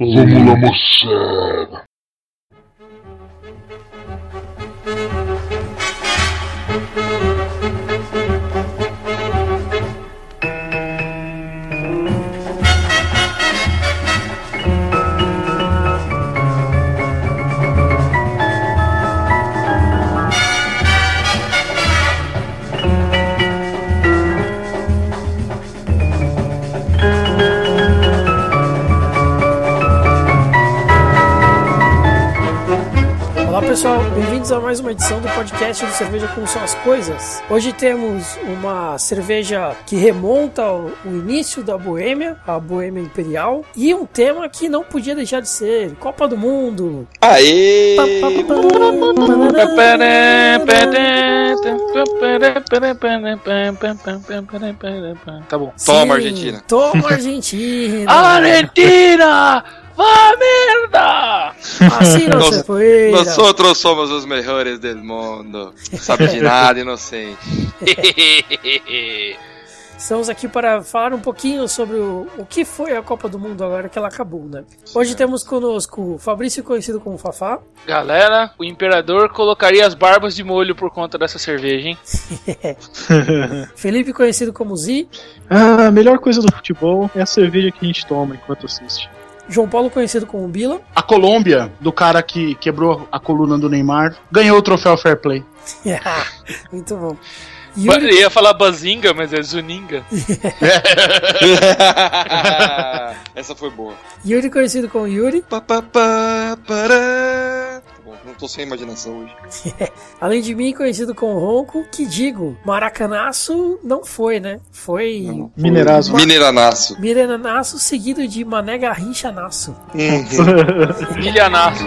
Vamos lá. Pessoal, bem-vindos a mais uma edição do podcast do Cerveja Como São as Coisas. Hoje temos uma cerveja que remonta ao, início da Boêmia, a Boêmia Imperial, e um tema que não podia deixar de ser Copa do Mundo. Aê! Tá bom. Toma, Sim, Argentina. Toma Argentina! Argentina! Vá merda! Assim não se Nós, foi. nosotros somos os melhores del mundo. Sabe de nada, inocente. Estamos aqui para falar um pouquinho sobre o, o que foi a Copa do Mundo agora que ela acabou, né? Hoje temos conosco o Fabrício, conhecido como Fafá. Galera, o imperador colocaria as barbas de molho por conta dessa cerveja, hein? Felipe, conhecido como Zi. Ah, a melhor coisa do futebol é a cerveja que a gente toma enquanto assiste. João Paulo, conhecido como Bila. A Colômbia, do cara que quebrou a coluna do Neymar, ganhou o troféu Fair Play. Muito bom. Ba- Yuri, Ia falar bazinga, mas é zuninga. Essa foi boa. Yuri, conhecido como Yuri. Pá, pá, pará. Tá bom, não tô sem imaginação hoje. Além de mim, conhecido como Ronco. Que digo, Maracanaço não foi, né? Foi Não. Mineiraço. Mineiranaço. Mirenanaço seguido de Mané Garrinchanaço. Uhum. Milhanaço.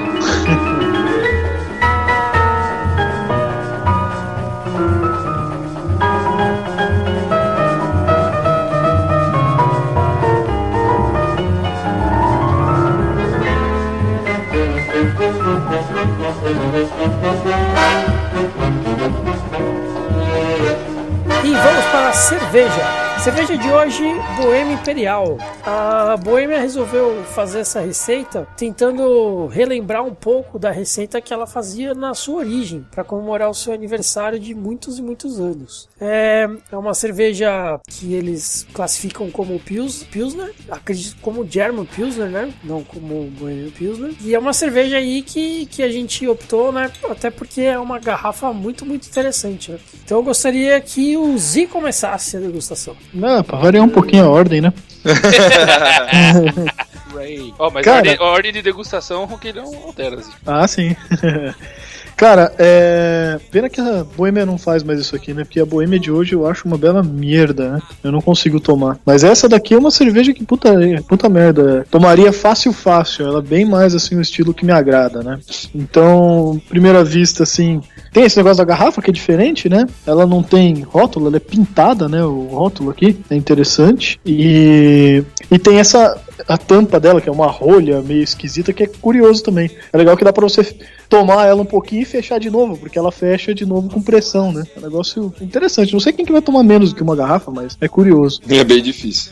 Cerveja. Cerveja de hoje, Boêmia Imperial. A Boêmia resolveu fazer essa receita tentando relembrar um pouco da receita que ela fazia na sua origem, para comemorar o seu aniversário de muitos e muitos anos. É, é uma cerveja que eles classificam como Pils, Pilsner, acredito como German Pilsner, né? Não como Boêmia Pilsner. E é uma cerveja aí que, que a gente optou, né? Até porque é uma garrafa muito, muito interessante, né? Então eu gostaria que o Zi começasse a degustação. Não, pra variar um pouquinho a ordem, né? Ó, mas Cara. a, ordem, a ordem de degustação que não altera. Assim. Ah, sim. Cara, é. Pena que a Boêmia não faz mais isso aqui, né? Porque a Boêmia de hoje eu acho uma bela merda, né? Eu não consigo tomar. Mas essa daqui é uma cerveja que puta, puta merda. Tomaria fácil, fácil. Ela é bem mais assim o estilo que me agrada, né? Então, primeira vista, assim. Tem esse negócio da garrafa que é diferente, né? Ela não tem rótulo, ela é pintada, né? O rótulo aqui é interessante. E, e tem essa a tampa dela, que é uma rolha meio esquisita, que é curioso também. É legal que dá pra você tomar ela um pouquinho e fechar de novo, porque ela fecha de novo com pressão, né? É um negócio interessante. Não sei quem que vai tomar menos do que uma garrafa, mas é curioso. É bem difícil.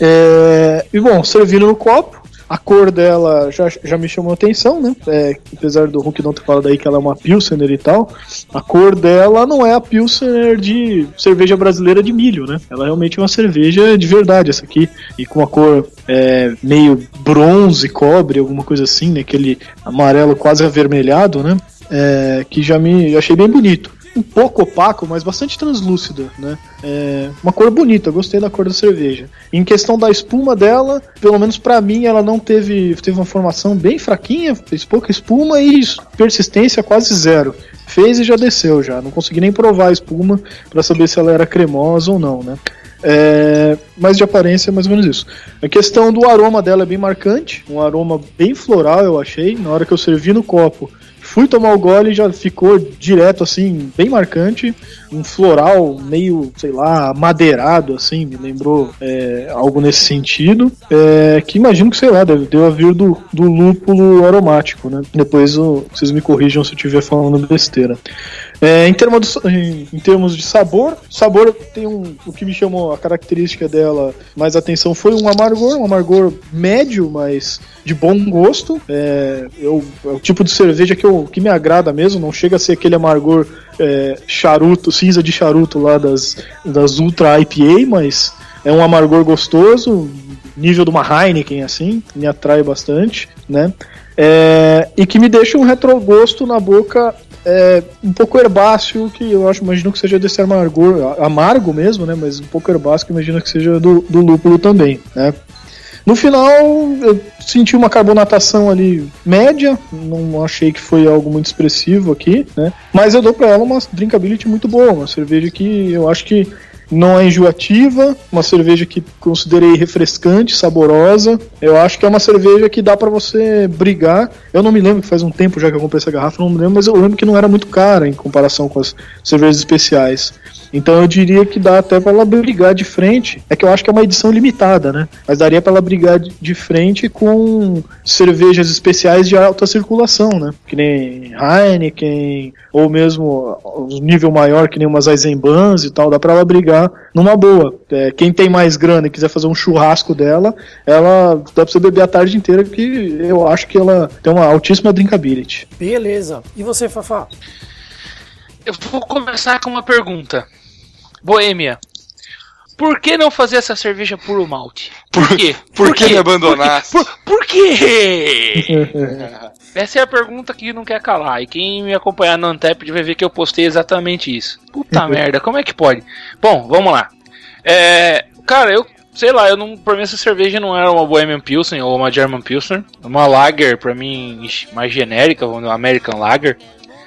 É, e bom, servindo no copo. A cor dela já, já me chamou atenção, né? É, apesar do Hulk não ter falado aí que ela é uma Pilsener e tal, a cor dela não é a Pilsener de cerveja brasileira de milho, né? Ela realmente é uma cerveja de verdade, essa aqui. E com a cor é, meio bronze, cobre, alguma coisa assim, né? Aquele amarelo quase avermelhado, né? É, que já me achei bem bonito um pouco opaco, mas bastante translúcida, né? É uma cor bonita, gostei da cor da cerveja. Em questão da espuma dela, pelo menos pra mim, ela não teve teve uma formação bem fraquinha, fez pouca espuma e persistência quase zero. Fez e já desceu já. Não consegui nem provar a espuma pra saber se ela era cremosa ou não, né? É, mas de aparência é mais ou menos isso. A questão do aroma dela é bem marcante, um aroma bem floral, eu achei. Na hora que eu servi no copo, fui tomar o gole e já ficou direto, assim, bem marcante. Um floral meio, sei lá, madeirado, assim, me lembrou é, algo nesse sentido. É, que imagino que, sei lá, deve, deu a vir do, do lúpulo aromático, né? Depois o- vocês me corrijam se eu estiver falando besteira. É, em, termos do- em, em termos de sabor, sabor tem um. O que me chamou a característica dela mais atenção foi um amargor, um amargor médio, mas de bom gosto. É, eu, é o tipo de cerveja que, eu, que me agrada mesmo, não chega a ser aquele amargor é, charuto, cinza de charuto lá das, das Ultra IPA, mas é um amargor gostoso, nível de uma Heineken assim, me atrai bastante, né? É, e que me deixa um retrogosto na boca é, um pouco herbáceo, que eu acho, imagino que seja desse amargor, amargo mesmo, né? Mas um pouco herbáceo, que imagino que seja do, do lúpulo também, né? No final, eu senti uma carbonatação ali média, não achei que foi algo muito expressivo aqui, né? Mas eu dou pra ela uma drinkability muito boa, uma cerveja que eu acho que não é enjoativa, uma cerveja que considerei refrescante, saborosa. Eu acho que é uma cerveja que dá pra você brigar. Eu não me lembro faz um tempo já que eu comprei essa garrafa, não me lembro, mas eu lembro que não era muito cara em comparação com as cervejas especiais. Então eu diria que dá até pra ela brigar de frente. É que eu acho que é uma edição limitada, né? Mas daria pra ela brigar de- frente com cervejas especiais de alta circulação, né? Que nem Heineken, ou mesmo um nível maior, que nem umas Eisenbahns e tal. Dá pra ela brigar numa boa. É, quem tem mais grana e quiser fazer um churrasco dela, ela dá pra você beber a tarde inteira, que eu acho que ela tem uma altíssima drinkability. Beleza. E você, Fafá? Eu vou começar com uma pergunta. Boêmia. Por que não fazer essa cerveja puro malte? Por quê? por que me abandonaste? Por, por quê? Essa é a pergunta que não quer calar. E quem me acompanhar no Antep vai ver que eu postei exatamente isso. Puta merda, como é que pode? Bom, vamos lá. É, cara, eu sei lá, eu não, pra mim essa cerveja não era uma Bohemian Pilsen ou uma German Pilsner. Uma Lager, pra mim, mais genérica, uma American Lager.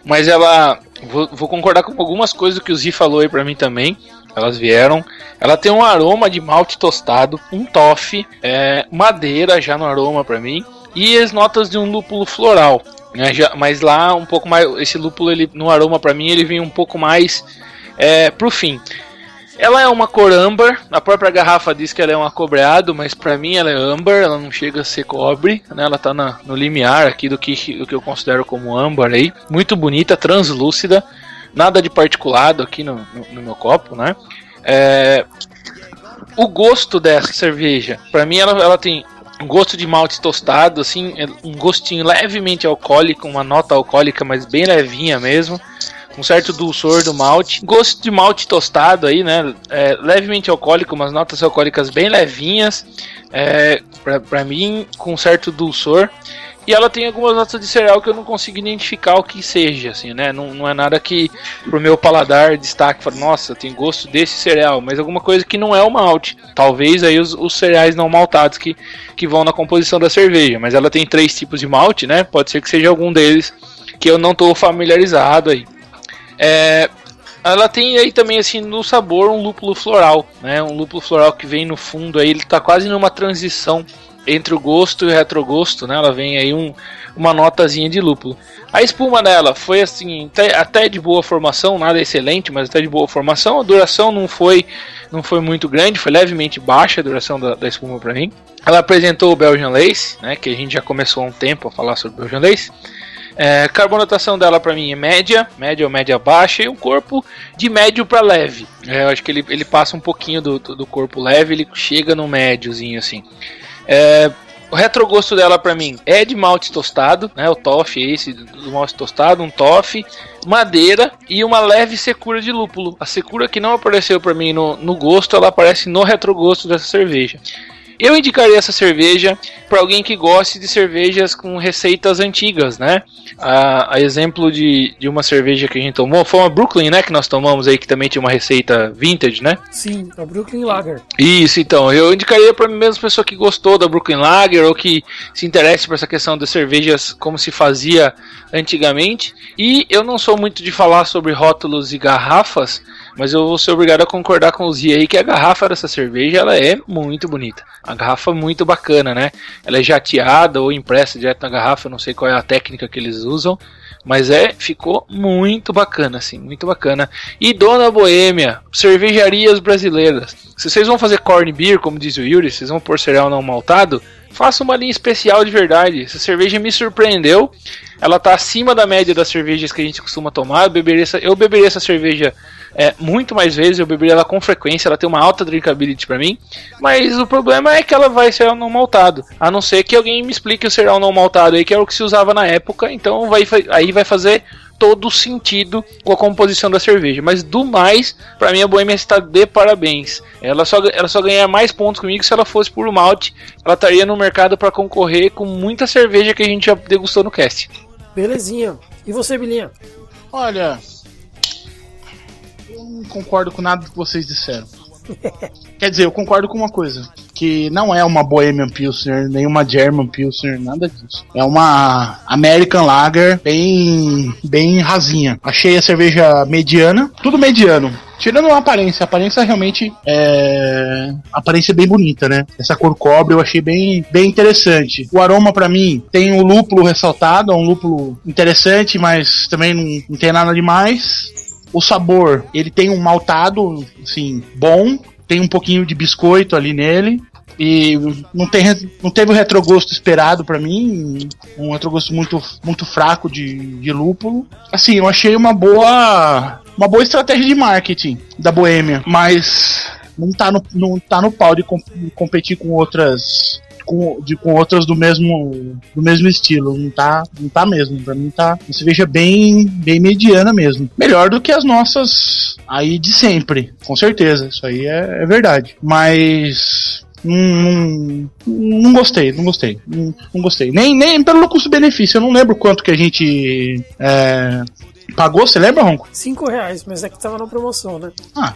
Mas ela. Vou, vou concordar com algumas coisas que o Zi falou aí pra mim também. Elas vieram. Ela tem um aroma de malte tostado, um toffee, é, madeira já no aroma pra mim. E as notas de um lúpulo floral. né, já- mas lá um pouco mais. Esse lúpulo ele, no aroma pra mim ele vem um pouco mais é, pro fim. Ela é uma cor âmbar, a própria garrafa diz que ela é um acobreado, mas pra mim ela é âmbar, ela não chega a ser cobre, né? Ela tá na- no limiar aqui do que, do que eu considero como âmbar aí. Muito bonita, translúcida, nada de particulado aqui no, no- no meu copo, né? É, o gosto dessa cerveja, pra mim ela, ela tem um gosto de malte tostado, assim, é um gostinho levemente alcoólico, uma nota alcoólica, mas bem levinha mesmo um certo dulçor do malte, gosto de malte tostado aí, né? É, levemente alcoólico, umas notas alcoólicas bem levinhas, é, pra mim, com um certo dulçor. E ela tem algumas notas de cereal que eu não consigo identificar o que seja, assim, né? Não, não é nada que pro meu paladar destaque, fala, nossa, tem gosto desse cereal, mas alguma coisa que não é o malte. Talvez aí os, os cereais não maltados que, que vão na composição da cerveja, mas ela tem três tipos de malte, né? Pode ser que seja algum deles que eu não tô familiarizado aí. É, ela tem aí também assim no sabor um lúpulo floral, né? Um lúpulo floral que vem no fundo aí, ele tá quase numa transição entre o gosto e o retrogosto, né? Ela vem aí um, uma notazinha de lúpulo. A espuma dela foi assim, até, até de boa formação, nada excelente, mas até de boa formação. A duração não foi não foi muito grande, foi levemente baixa a duração da, da espuma para mim. Ela apresentou o Belgian Lace, né? Que a gente já começou há um tempo a falar sobre o Belgian Lace. É, carbonatação dela pra mim é média, média ou média baixa, e um corpo de médio para leve. É, eu acho que ele, ele passa um pouquinho do, do corpo leve, ele chega no médiozinho assim. É, o retrogosto dela pra mim é de malte tostado, né? O toffee esse do malte tostado, um toffee, madeira e uma leve secura de lúpulo. A secura que não apareceu pra mim no, no gosto, ela aparece no retrogosto dessa cerveja. Eu indicaria essa cerveja para alguém que goste de cervejas com receitas antigas, né? A, a exemplo de, de uma cerveja que a gente tomou foi uma Brooklyn, né? Que nós tomamos aí, que também tinha uma receita vintage, né? Sim, a Brooklyn Lager. Isso, então. Eu indicaria para mim mesmo pessoa que gostou da Brooklyn Lager ou que se interesse por essa questão das cervejas como se fazia antigamente. E eu não sou muito de falar sobre rótulos e garrafas, mas eu vou ser obrigado a concordar com o Zia aí que a garrafa dessa cerveja ela é muito bonita. A garrafa é muito bacana, né? Ela é jateada ou impressa direto na garrafa, não sei qual é a técnica que eles usam. Mas é, ficou muito bacana, assim, muito bacana. E Dona Boêmia, cervejarias brasileiras. Se vocês vão fazer corn beer, como diz o Yuri, vocês vão pôr cereal não maltado, faça uma linha especial de verdade. Essa cerveja me surpreendeu. Ela tá acima da média das cervejas que a gente costuma tomar. Eu beberia essa, eu beberia essa cerveja é, muito mais vezes, eu beberia ela com frequência, ela tem uma alta drinkability para mim, mas o problema é que ela vai ser não maltado, a não ser que alguém me explique o cereal não maltado aí, que era o que se usava na época, então vai, aí vai fazer todo sentido com a composição da cerveja. Mas do mais, para mim a Boêmia está de parabéns. Ela só, ela só ganha mais pontos comigo se ela fosse por malte. Ela estaria no mercado para concorrer com muita cerveja que a gente já degustou no cast. Belezinha. E você, Bilinha? Olha, eu não concordo com nada que vocês disseram. Quer dizer, eu concordo com uma coisa. Que não é uma Bohemian Pilsner, nem uma German Pilsner, nada disso. É uma American Lager bem, bem rasinha. Achei a cerveja mediana, tudo mediano. Tirando a aparência, a aparência realmente é. A aparência é bem bonita, né? Essa cor cobre eu achei bem, bem interessante. O aroma, para mim, tem o lúpulo ressaltado, é um lúpulo interessante, mas também não, não tem nada demais. O sabor, ele tem um maltado, assim, bom. Tem um pouquinho de biscoito ali nele. E não, tem, não teve o retrogosto esperado para mim. Um retrogosto muito, muito fraco de, de lúpulo. Assim, eu achei uma boa. Uma boa estratégia de marketing da Boêmia. Mas não tá no, não tá no pau de, competir com outras com, de, com outras do mesmo do mesmo estilo. Não tá, não tá mesmo. Pra mim tá uma cerveja bem, bem mediana mesmo. Melhor do que as nossas aí de sempre, com certeza. Isso aí é, é verdade. Mas não, não, gostei, não gostei. Não, não, gostei. Nem, nem pelo custo-benefício. Eu não lembro quanto que a gente é, Pagou, você lembra, Ronco? 5 reais, mas é que tava na promoção, né? Ah,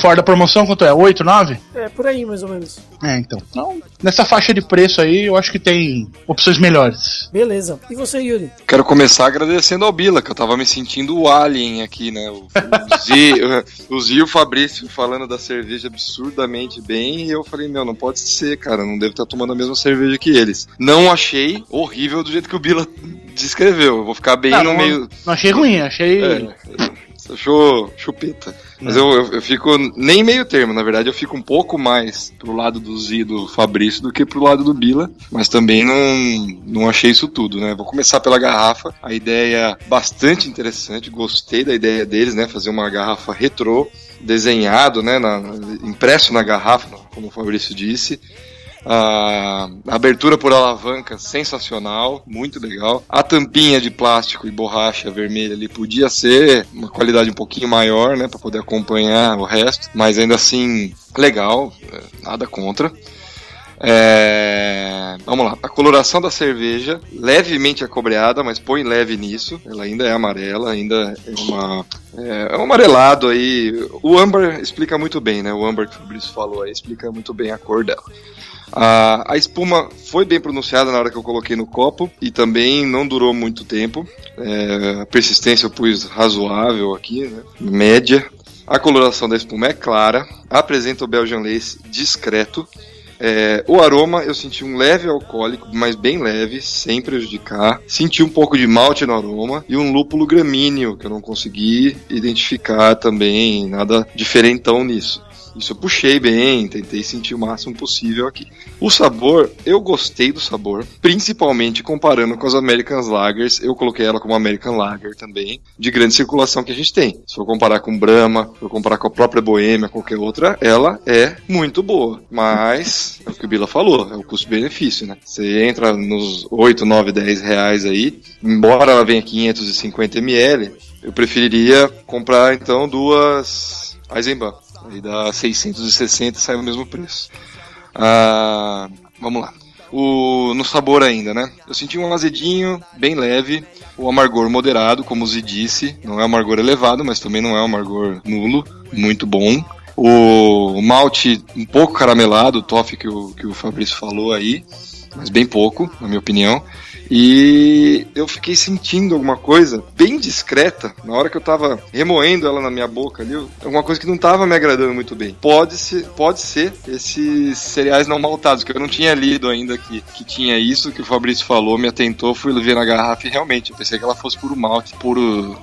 fora da promoção, quanto é? 8, 9? É, por aí, mais ou menos. É, então. então. Nessa faixa de preço aí, eu acho que tem opções melhores. Beleza. E você, Yuri? Quero começar agradecendo ao Bila, que eu tava me sentindo o alien aqui, né? O, o Zi, e o Fabrício falando da cerveja absurdamente bem, e eu falei, meu, não pode ser, cara, não devo estar tomando a mesma cerveja que eles. Não achei horrível do jeito que o Bila descreveu. Eu vou ficar bem no não, meio. Não achei ruim, achei. É, achou chupeta. Mas eu, eu, eu, fico nem meio termo, na verdade, eu fico um pouco mais pro lado do Z do Fabrício do que pro lado do Bila, mas também não, não achei isso tudo, né? Vou começar pela garrafa, a ideia bastante interessante, gostei da ideia deles, né? Fazer uma garrafa retrô, desenhado, né? Na, impresso na garrafa, como o Fabrício disse. A abertura por alavanca sensacional, muito legal. A tampinha de plástico e borracha vermelha ali podia ser uma qualidade um pouquinho maior, né, para poder acompanhar o resto, mas ainda assim legal, é, nada contra. É... Vamos lá. A coloração da cerveja, levemente acobreada, mas põe leve nisso. Ela ainda é amarela, ainda é uma. É, é um amarelado aí. O âmbar explica muito bem, né? O âmbar que o Fabrício falou aí explica muito bem a cor dela. A, a espuma foi bem pronunciada na hora que eu coloquei no copo e também não durou muito tempo. É, a persistência eu pus razoável aqui, né? média. A coloração da espuma é clara, apresenta o Belgian Lace discreto. É, o aroma eu senti um leve alcoólico, mas bem leve, sem prejudicar. Senti um pouco de malte no aroma e um lúpulo gramíneo que eu não consegui identificar também, nada diferentão nisso. Isso eu puxei bem, tentei sentir o máximo possível aqui. O sabor, eu gostei do sabor, principalmente comparando com as American Lagers. Eu coloquei ela como American Lager também, de grande circulação que a gente tem. Se for comparar com Brahma, se for comparar com a própria Boêmia, qualquer outra, ela é muito boa. Mas, é o que o Bila falou, é o custo-benefício, né? Você entra nos 8, 9, 10 reais aí, embora ela venha 550 ml, eu preferiria comprar então duas Eisenbahn. Aí dá 660 e sai o mesmo preço. Ah, vamos lá. O, no sabor ainda, né? Eu senti um azedinho bem leve, o amargor moderado, como o Zi disse. Não é amargor elevado, mas também não é amargor nulo. Muito bom. O malte um pouco caramelado, o toffee que o, que o Fabrício falou aí, mas bem pouco, na minha opinião. E eu fiquei sentindo alguma coisa bem discreta na hora que eu tava remoendo ela na minha boca ali, alguma coisa que não tava me agradando muito bem. Pode ser, pode ser esses cereais não maltados, que eu não tinha lido ainda que, que tinha isso, que o Fabrício falou, me atentou, fui ver na garrafa e realmente, eu pensei que ela fosse puro malte, puro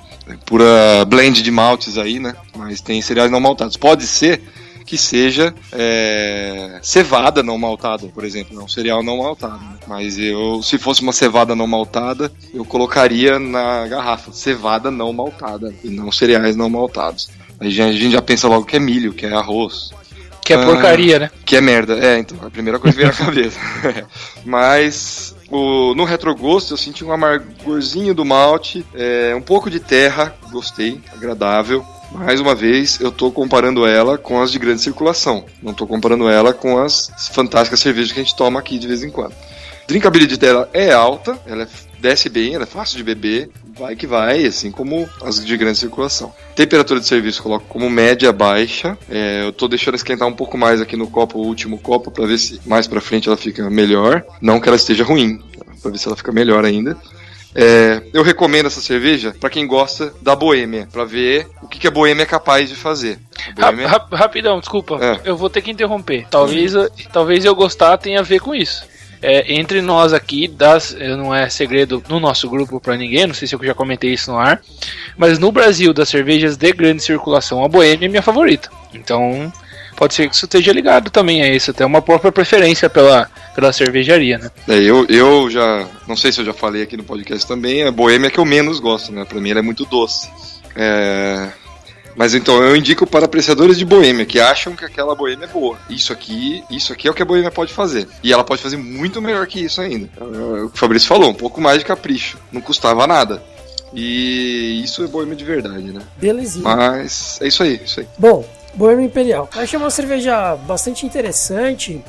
pura blend de maltes aí, né? Mas tem cereais não maltados. Pode ser que seja é, cevada não maltada, por exemplo, não cereal não maltado. Né? Mas eu, se fosse uma cevada não maltada, eu colocaria na garrafa cevada não maltada e não cereais não maltados. Aí a gente já pensa logo que é milho, que é arroz. Que é ah, porcaria, né? Que é merda. É, então, a primeira coisa que vem na cabeça. Mas o, no retrogosto eu senti um amargorzinho do malte, é, um pouco de terra, gostei, agradável. Mais uma vez, eu estou comparando ela com as de grande circulação. Não estou comparando ela com as fantásticas cervejas que a gente toma aqui de vez em quando. Drinkability dela é alta, ela desce bem, ela é fácil de beber, vai que vai, assim como as de grande circulação. Temperatura de serviço coloco como média baixa. É, eu estou deixando esquentar um pouco mais aqui no copo, o último copo, para ver se mais para frente ela fica melhor. Não que ela esteja ruim, para ver se ela fica melhor ainda. É, eu recomendo essa cerveja para quem gosta da boêmia, para ver o que, que a boêmia é capaz de fazer. Boêmia... Rap rapidão, desculpa. É. Eu vou ter que interromper. Talvez, talvez eu gostar tenha a ver com isso. É, entre nós aqui, das, não é segredo no nosso grupo para ninguém, não sei se eu já comentei isso no ar, mas no Brasil, das cervejas de grande circulação, a Boêmia é minha favorita. Então, pode ser que isso esteja ligado também a isso, até uma própria preferência pela, pela cervejaria, né? É, eu, eu já, não sei se eu já falei aqui no podcast também, a boêmia é que eu menos gosto, né? Pra mim ela é muito doce. É... Mas então eu indico para apreciadores de boêmia que acham que aquela boêmia é boa. Isso aqui, isso aqui é o que a boêmia pode fazer. E ela pode fazer muito melhor que isso ainda. É o que o Fabrício falou, um pouco mais de capricho. Não custava nada. E isso é boêmia de verdade, né? Belezinha. Mas é isso aí, isso aí. Bom, Boêmia Imperial. Eu achei uma cerveja bastante interessante.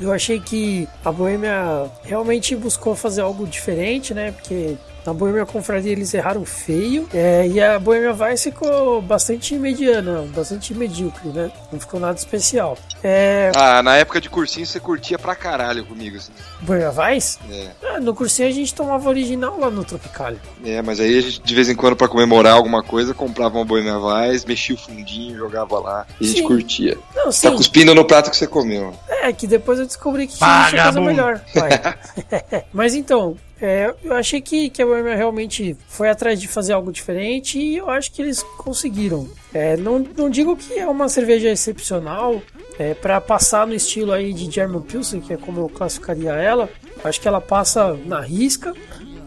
Eu achei que a Boêmia realmente buscou fazer algo diferente, né? Porque na Boêmia Confraria eles erraram feio. É, e a Boêmia Vice ficou bastante mediana, bastante medíocre, né? Não ficou nada especial. É... Ah, na época de cursinho você curtia pra caralho comigo. Assim. Boêmia Vice? É. Ah, no cursinho a gente tomava original lá no Tropicália. É, mas aí a gente de vez em quando, pra comemorar alguma coisa, comprava uma Boêmia Vice, mexia o fundinho, jogava lá e a gente curtia. Não, sim. Tá cuspindo no prato que você comeu. É, que depois eu descobri que tinha coisa melhor. mas então, é, eu achei que, que a Warner realmente foi atrás de fazer algo diferente e eu acho que eles conseguiram. É, não, não digo que é uma cerveja excepcional é, para passar no estilo aí de German Pilsen, que é como eu classificaria ela. Acho que ela passa na risca,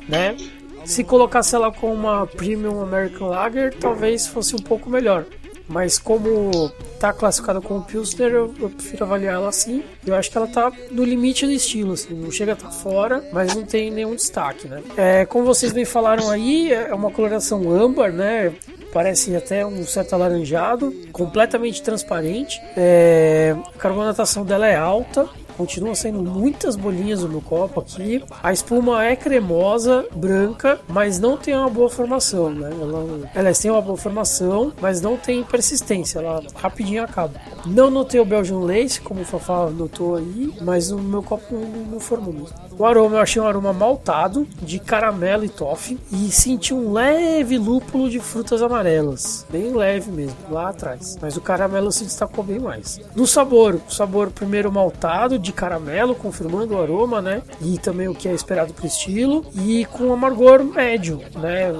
né? Se colocasse ela com uma Premium American Lager, talvez fosse um pouco melhor. Mas como tá classificada como Pilsner, eu, eu, prefiro avaliar ela assim. Eu acho que ela tá no limite do estilo, assim. Não chega a tá fora, mas não tem nenhum destaque, né? É, como vocês bem falaram aí, é uma coloração âmbar, né? parece até um certo alaranjado, completamente transparente. É, a carbonatação dela é alta, Continua saindo muitas bolinhas no meu copo aqui. A espuma é cremosa, branca, mas não tem uma boa formação, né? Ela, ela tem uma boa formação, mas não tem persistência. Ela rapidinho acaba. Não notei o Belgian Lace, como o Fafá notou aí, mas o meu copo não, não formou mesmo. O aroma, eu achei um aroma maltado, de caramelo e toffee, e senti um leve lúpulo de frutas amarelas. Bem leve mesmo, lá atrás. Mas o caramelo se destacou bem mais. No sabor, o sabor primeiro maltado, de caramelo, confirmando o aroma, né? E também o que é esperado para o estilo. E com amargor médio, né?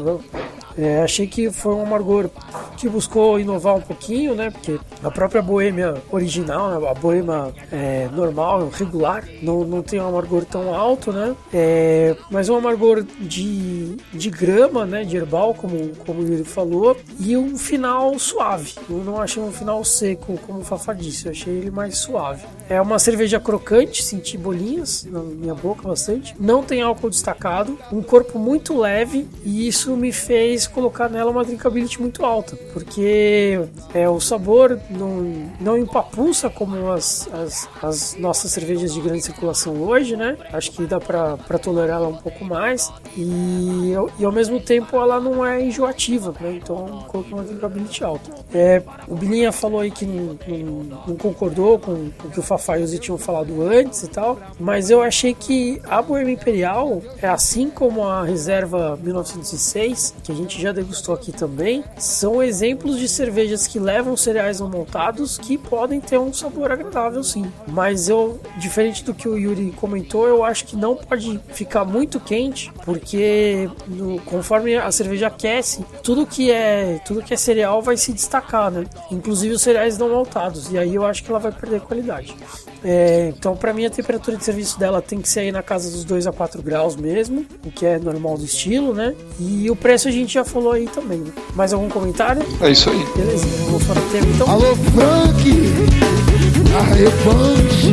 É, achei que foi um amargor que buscou inovar um pouquinho, né? Porque a própria boêmia original, né? a boêmia é, normal, regular, não, não tem um amargor tão alto, né? É, mas um amargor de, de grama, né? De herbal, como, como ele falou, e um final suave. Eu não achei um final seco, como o Fafá disse, eu achei ele mais suave. É uma cerveja crocante, senti bolinhas na minha boca bastante. Não tem álcool destacado, um corpo muito leve, e isso me fez colocar nela uma drinkability muito alta. porque é, o sabor não, não empapuça como as, as, as nossas cervejas de grande circulação hoje, né? Acho que dá pra tolerar ela um pouco mais. E, e ao mesmo tempo ela não é enjoativa, né? Então coloquei uma drinkability alta. É, o Bilinha falou aí que não, não, não concordou com, com o que o Fafá e o Zé tinham falado antes e tal, mas eu achei que a Boêmia Imperial é assim como a reserva 1906, que a gente já degustou aqui também, são exemplos de cervejas que levam cereais não montados que podem ter um sabor agradável sim. Mas eu, diferente do que o Yuri comentou, eu acho que não pode ficar muito quente, porque no, conforme a cerveja aquece, tudo que é tudo que é cereal vai se destacar, né? Inclusive os cereais não maltados. E aí eu acho que ela vai perder qualidade. É, então, para mim, a temperatura de serviço dela tem que ser aí na casa dos 2 a 4 graus mesmo, o que é normal do estilo, né? E o preço a gente já falou aí também. Né? Mais algum comentário? É isso aí. Beleza, vou falar o tempo então. Alô, Frank! Arrebante!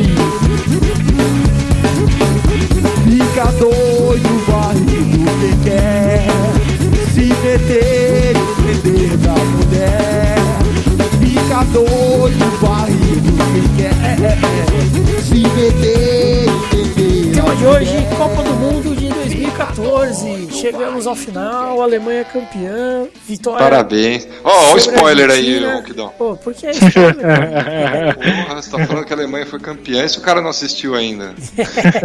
Fica doido, barrigo, que quer se meter no beber da mulher. Fica doido, barrigo, que quer da Tema de hoje, Copa do Mundo de 2014. Chegamos ao final, a Alemanha campeã, vitória. Parabéns. Ó, ó o spoiler aí. Roquidão. Pô, por que é spoiler? Porra, você tá falando que a Alemanha foi campeã e se o cara não assistiu ainda?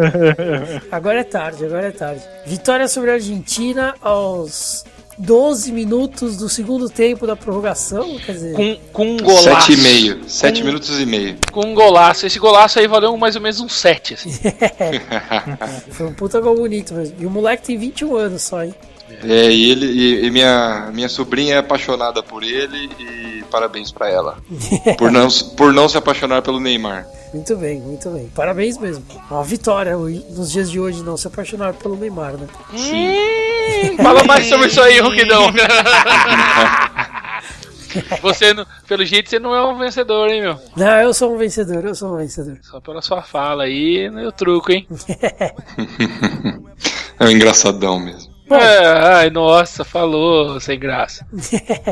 Agora é tarde, agora é tarde. Vitória sobre a Argentina aos 12 minutos do segundo tempo da prorrogação, quer dizer, Com, com um golaço. Sete e meio. Sete Com- minutos e meio. Com um golaço. Esse golaço aí valeu mais ou menos um 7, assim. foi um puta gol bonito mesmo. E o moleque tem 21 anos só, hein? É, e ele e, e minha, minha sobrinha é apaixonada por ele e parabéns pra ela. Por não, por não se apaixonar pelo Neymar. Muito bem, muito bem. Parabéns mesmo. Uma vitória nos dias de hoje não se apaixonar pelo Neymar, né? Hum, Fala mais sobre isso aí, Ruquidão. Você, não- pelo jeito, você não é um vencedor, hein, meu? Não, eu sou um vencedor, eu sou um vencedor. Só pela sua fala aí, no truco, hein? É um engraçadão mesmo. Bom. É, ai, nossa, falou, sem graça.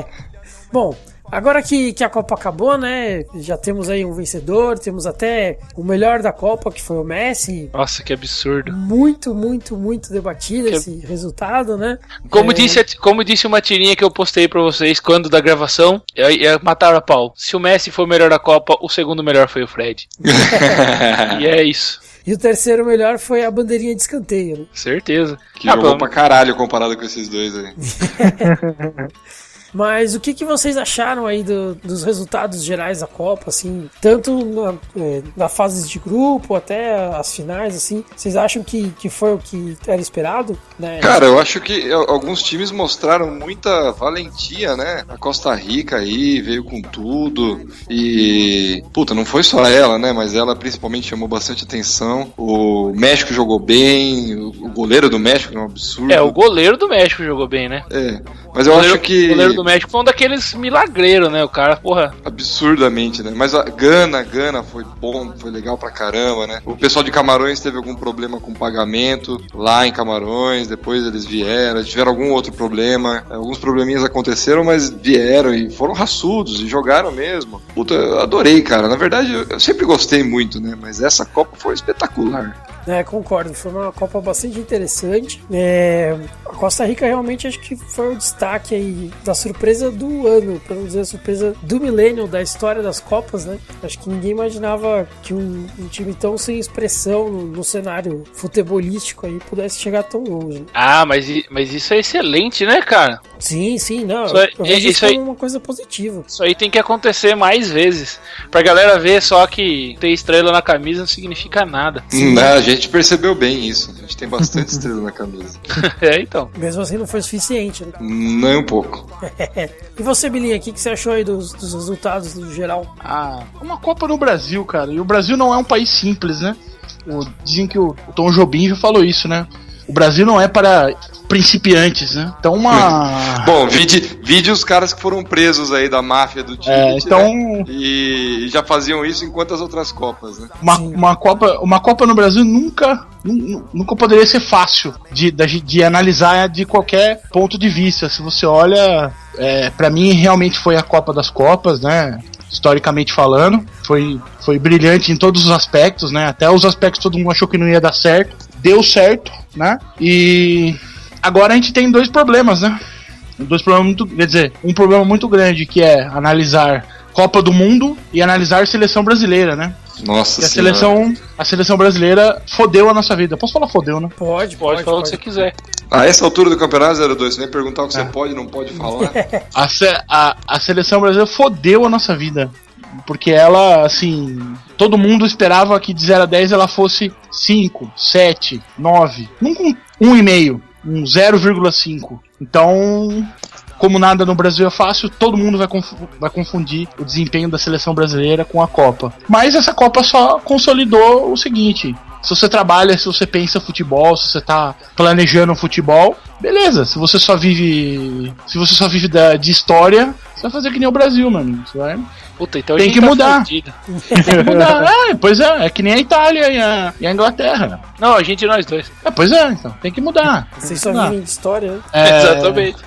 Bom, agora que, que a Copa acabou, né? Já temos aí um vencedor, temos até o melhor da Copa, que foi o Messi. Nossa, que absurdo. Muito, muito, muito debatido Que- esse resultado, né? Como, É, disse, como disse uma tirinha que eu postei pra vocês quando da gravação, é, é mataram a pau. Se o Messi foi o melhor da Copa, o segundo melhor foi o Fred. e é isso, E o terceiro melhor foi a bandeirinha de escanteio, né? certeza. Que Ah, jogou pelo- pra caralho comparado com esses dois aí. Mas o que, que vocês acharam aí do- dos resultados gerais da Copa, assim, tanto na, é, na fase de grupo até as finais, assim, vocês acham que, que foi o que era esperado? Né? Cara, eu acho que alguns times mostraram muita valentia, né? A Costa Rica aí veio com tudo e. Puta, não foi só ela, né? Mas ela principalmente chamou bastante atenção. O México jogou bem, o goleiro do México é um absurdo. É, o goleiro do México jogou bem, né? É, mas eu goleiro, acho que. Do México foi um daqueles milagreiros, né? O cara, porra. Absurdamente, né? Mas a Gana, Gana foi bom, foi legal pra caramba, né? O pessoal de Camarões teve algum problema com pagamento lá em Camarões, depois eles vieram, tiveram algum outro problema. Alguns probleminhas aconteceram, mas vieram e foram raçudos e jogaram mesmo. Puta, eu adorei, cara. Na verdade, eu sempre gostei muito, né? Mas essa Copa foi espetacular. É, concordo, foi uma Copa bastante interessante. É, a Costa Rica realmente acho que foi o destaque aí da surpresa do ano, para não dizer a surpresa do milênio da história das Copas, né? Acho que ninguém imaginava que um, um time tão sem expressão no, no cenário futebolístico aí pudesse chegar tão longe. Ah, mas, mas isso é excelente, né, cara? Sim, sim, não. Isso eu, eu vejo isso isso aí- uma coisa positiva. Isso aí tem que acontecer mais vezes. Pra galera ver só que ter estrela na camisa não significa nada. Hum, a gente percebeu bem isso. A gente tem bastante estrela na camisa. é, então. Mesmo assim não foi suficiente, né? Nem um pouco. E você, Bilinha, o que, que você achou aí dos, dos resultados no geral? Ah, uma Copa no Brasil, cara. E o Brasil não é um país simples, né? O- dizem que o, o Tom Jobim já falou isso, né? O Brasil não é para principiantes, né? Então uma. Bom, vide, vide os caras que foram presos aí da máfia do time. É, então E já faziam isso em quantas outras Copas, né? uma, uma Copa, uma Copa no Brasil nunca nu- nunca poderia ser fácil de, gente- de analisar de qualquer ponto de vista. Se você olha, é, para mim realmente foi a Copa das Copas, né? Historicamente falando, foi, foi brilhante em todos os aspectos, né? Até os aspectos que todo mundo achou que não ia dar certo, deu certo, né? E agora a gente tem dois problemas, né? Dois problemas muito, quer dizer, um problema muito grande que é analisar Copa do Mundo e analisar seleção brasileira, né? Nossa E a senhora. seleção, a seleção brasileira fodeu a nossa vida. Posso falar fodeu, né? Pode, Pode pode, falar o pode. que você quiser. A essa altura do campeonato 02, você nem perguntar o que você pode e não pode falar. A, se- a, a seleção brasileira fodeu a nossa vida. Porque ela, assim, todo mundo esperava que de 0 a 10 ela fosse 5, 7, 9, nunca um 1,5, um 0,5. Então, como nada no Brasil é fácil, todo mundo vai, confu- vai confundir o desempenho da seleção brasileira com a Copa. Mas essa Copa só consolidou o seguinte: se você trabalha, se você pensa futebol, se você tá planejando futebol, beleza. Se você só vive. Se você só vive da- de história, você vai fazer que nem o Brasil, mano. Você vai Puta, então Tem a gente que tá mudar. fudido. tem que mudar. é, pois é, é que nem a Itália e a, e a Inglaterra. Não, a gente nós dois. É, pois é, então, tem que mudar. Vocês só vivem de história, né? É, Exatamente.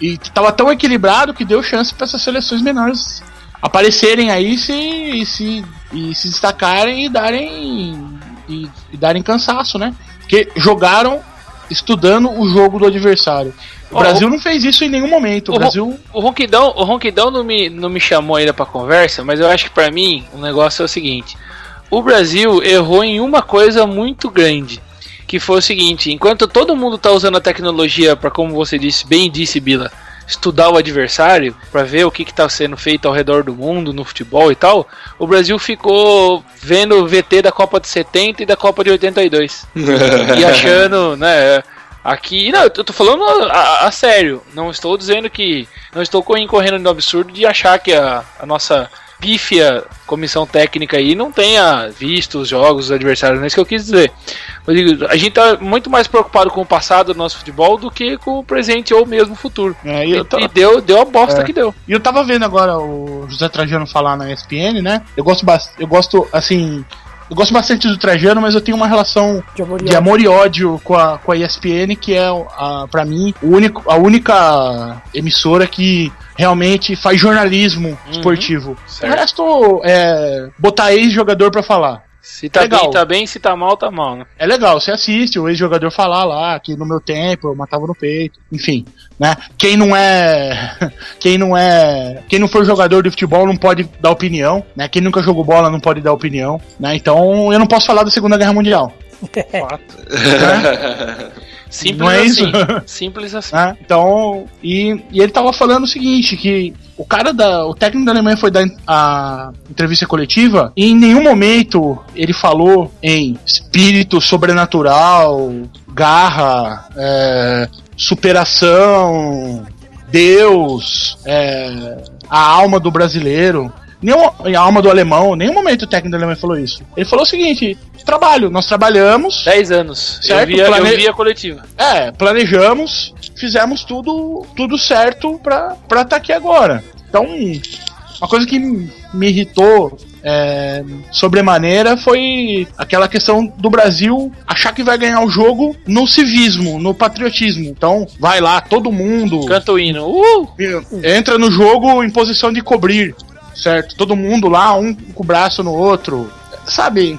E tava tão equilibrado que deu chance para essas seleções menores aparecerem aí se, e se, e se destacarem e darem e, e darem cansaço, né? Porque jogaram estudando o jogo do adversário. O Ó, Brasil não fez isso em nenhum momento. O o- Brasil O Ronquidão, o Ronquidão não, me, não me chamou ainda pra conversa, mas eu acho que pra mim o negócio é o seguinte: o Brasil errou em uma coisa muito grande, que foi o seguinte: enquanto todo mundo tá usando a tecnologia pra, como você disse, bem disse, Bila, estudar o adversário, pra ver o que, que tá sendo feito ao redor do mundo no futebol e tal, o Brasil ficou vendo o VT da Copa de 70 e da Copa de 82 e achando, né? Aqui, não, eu tô falando a, a sério. Não estou dizendo que. Não estou co- incorrendo no absurdo de achar que a, a nossa pífia comissão técnica aí não tenha visto os jogos, os adversários, não é isso que eu quis dizer. Eu digo, a gente tá muito mais preocupado com o passado do nosso futebol do que com o presente ou mesmo o futuro. É, e eu tô- e deu, deu a bosta É. que deu. E eu tava vendo agora o José Trajano falar na ESPN, né? Eu gosto bastante, eu gosto assim, eu gosto bastante do Trajano, mas eu tenho uma relação De amor e de ódio. amor e ódio com a, com a ESPN, que é a, pra mim o único, a única emissora que realmente faz jornalismo esportivo. O certo. resto é botar ex-jogador pra falar. Se tá Legal. bem, tá bem, se tá mal, tá mal, né? É legal, você assiste o ex-jogador falar lá que no meu tempo eu matava no peito, enfim, né? Quem não é, quem não é, quem não for jogador de futebol não pode dar opinião, né? Quem nunca jogou bola não pode dar opinião, né? Então eu não posso falar da Segunda Guerra Mundial, Simples Não é assim. isso? Simples assim. né? Então e, e ele tava falando o seguinte que o cara da, o técnico da Alemanha foi dar a entrevista coletiva e em nenhum momento ele falou em espírito sobrenatural, garra, é, superação, Deus, é, a alma do brasileiro. Nenhum, a alma do alemão, em nenhum momento o técnico da Alemanha falou isso. Ele falou o seguinte: trabalho, nós trabalhamos, 10 anos. Certo, eu, via, plane- eu via a coletiva. é, planejamos, fizemos tudo, tudo certo pra estar tá aqui agora. Então, uma coisa que me irritou é, sobremaneira foi aquela questão do Brasil achar que vai ganhar o jogo no civismo, no patriotismo. Então, vai lá, todo mundo Canta o hino. Uh! entra no jogo em posição de cobrir, certo? Todo mundo lá, um com o braço no outro, sabe?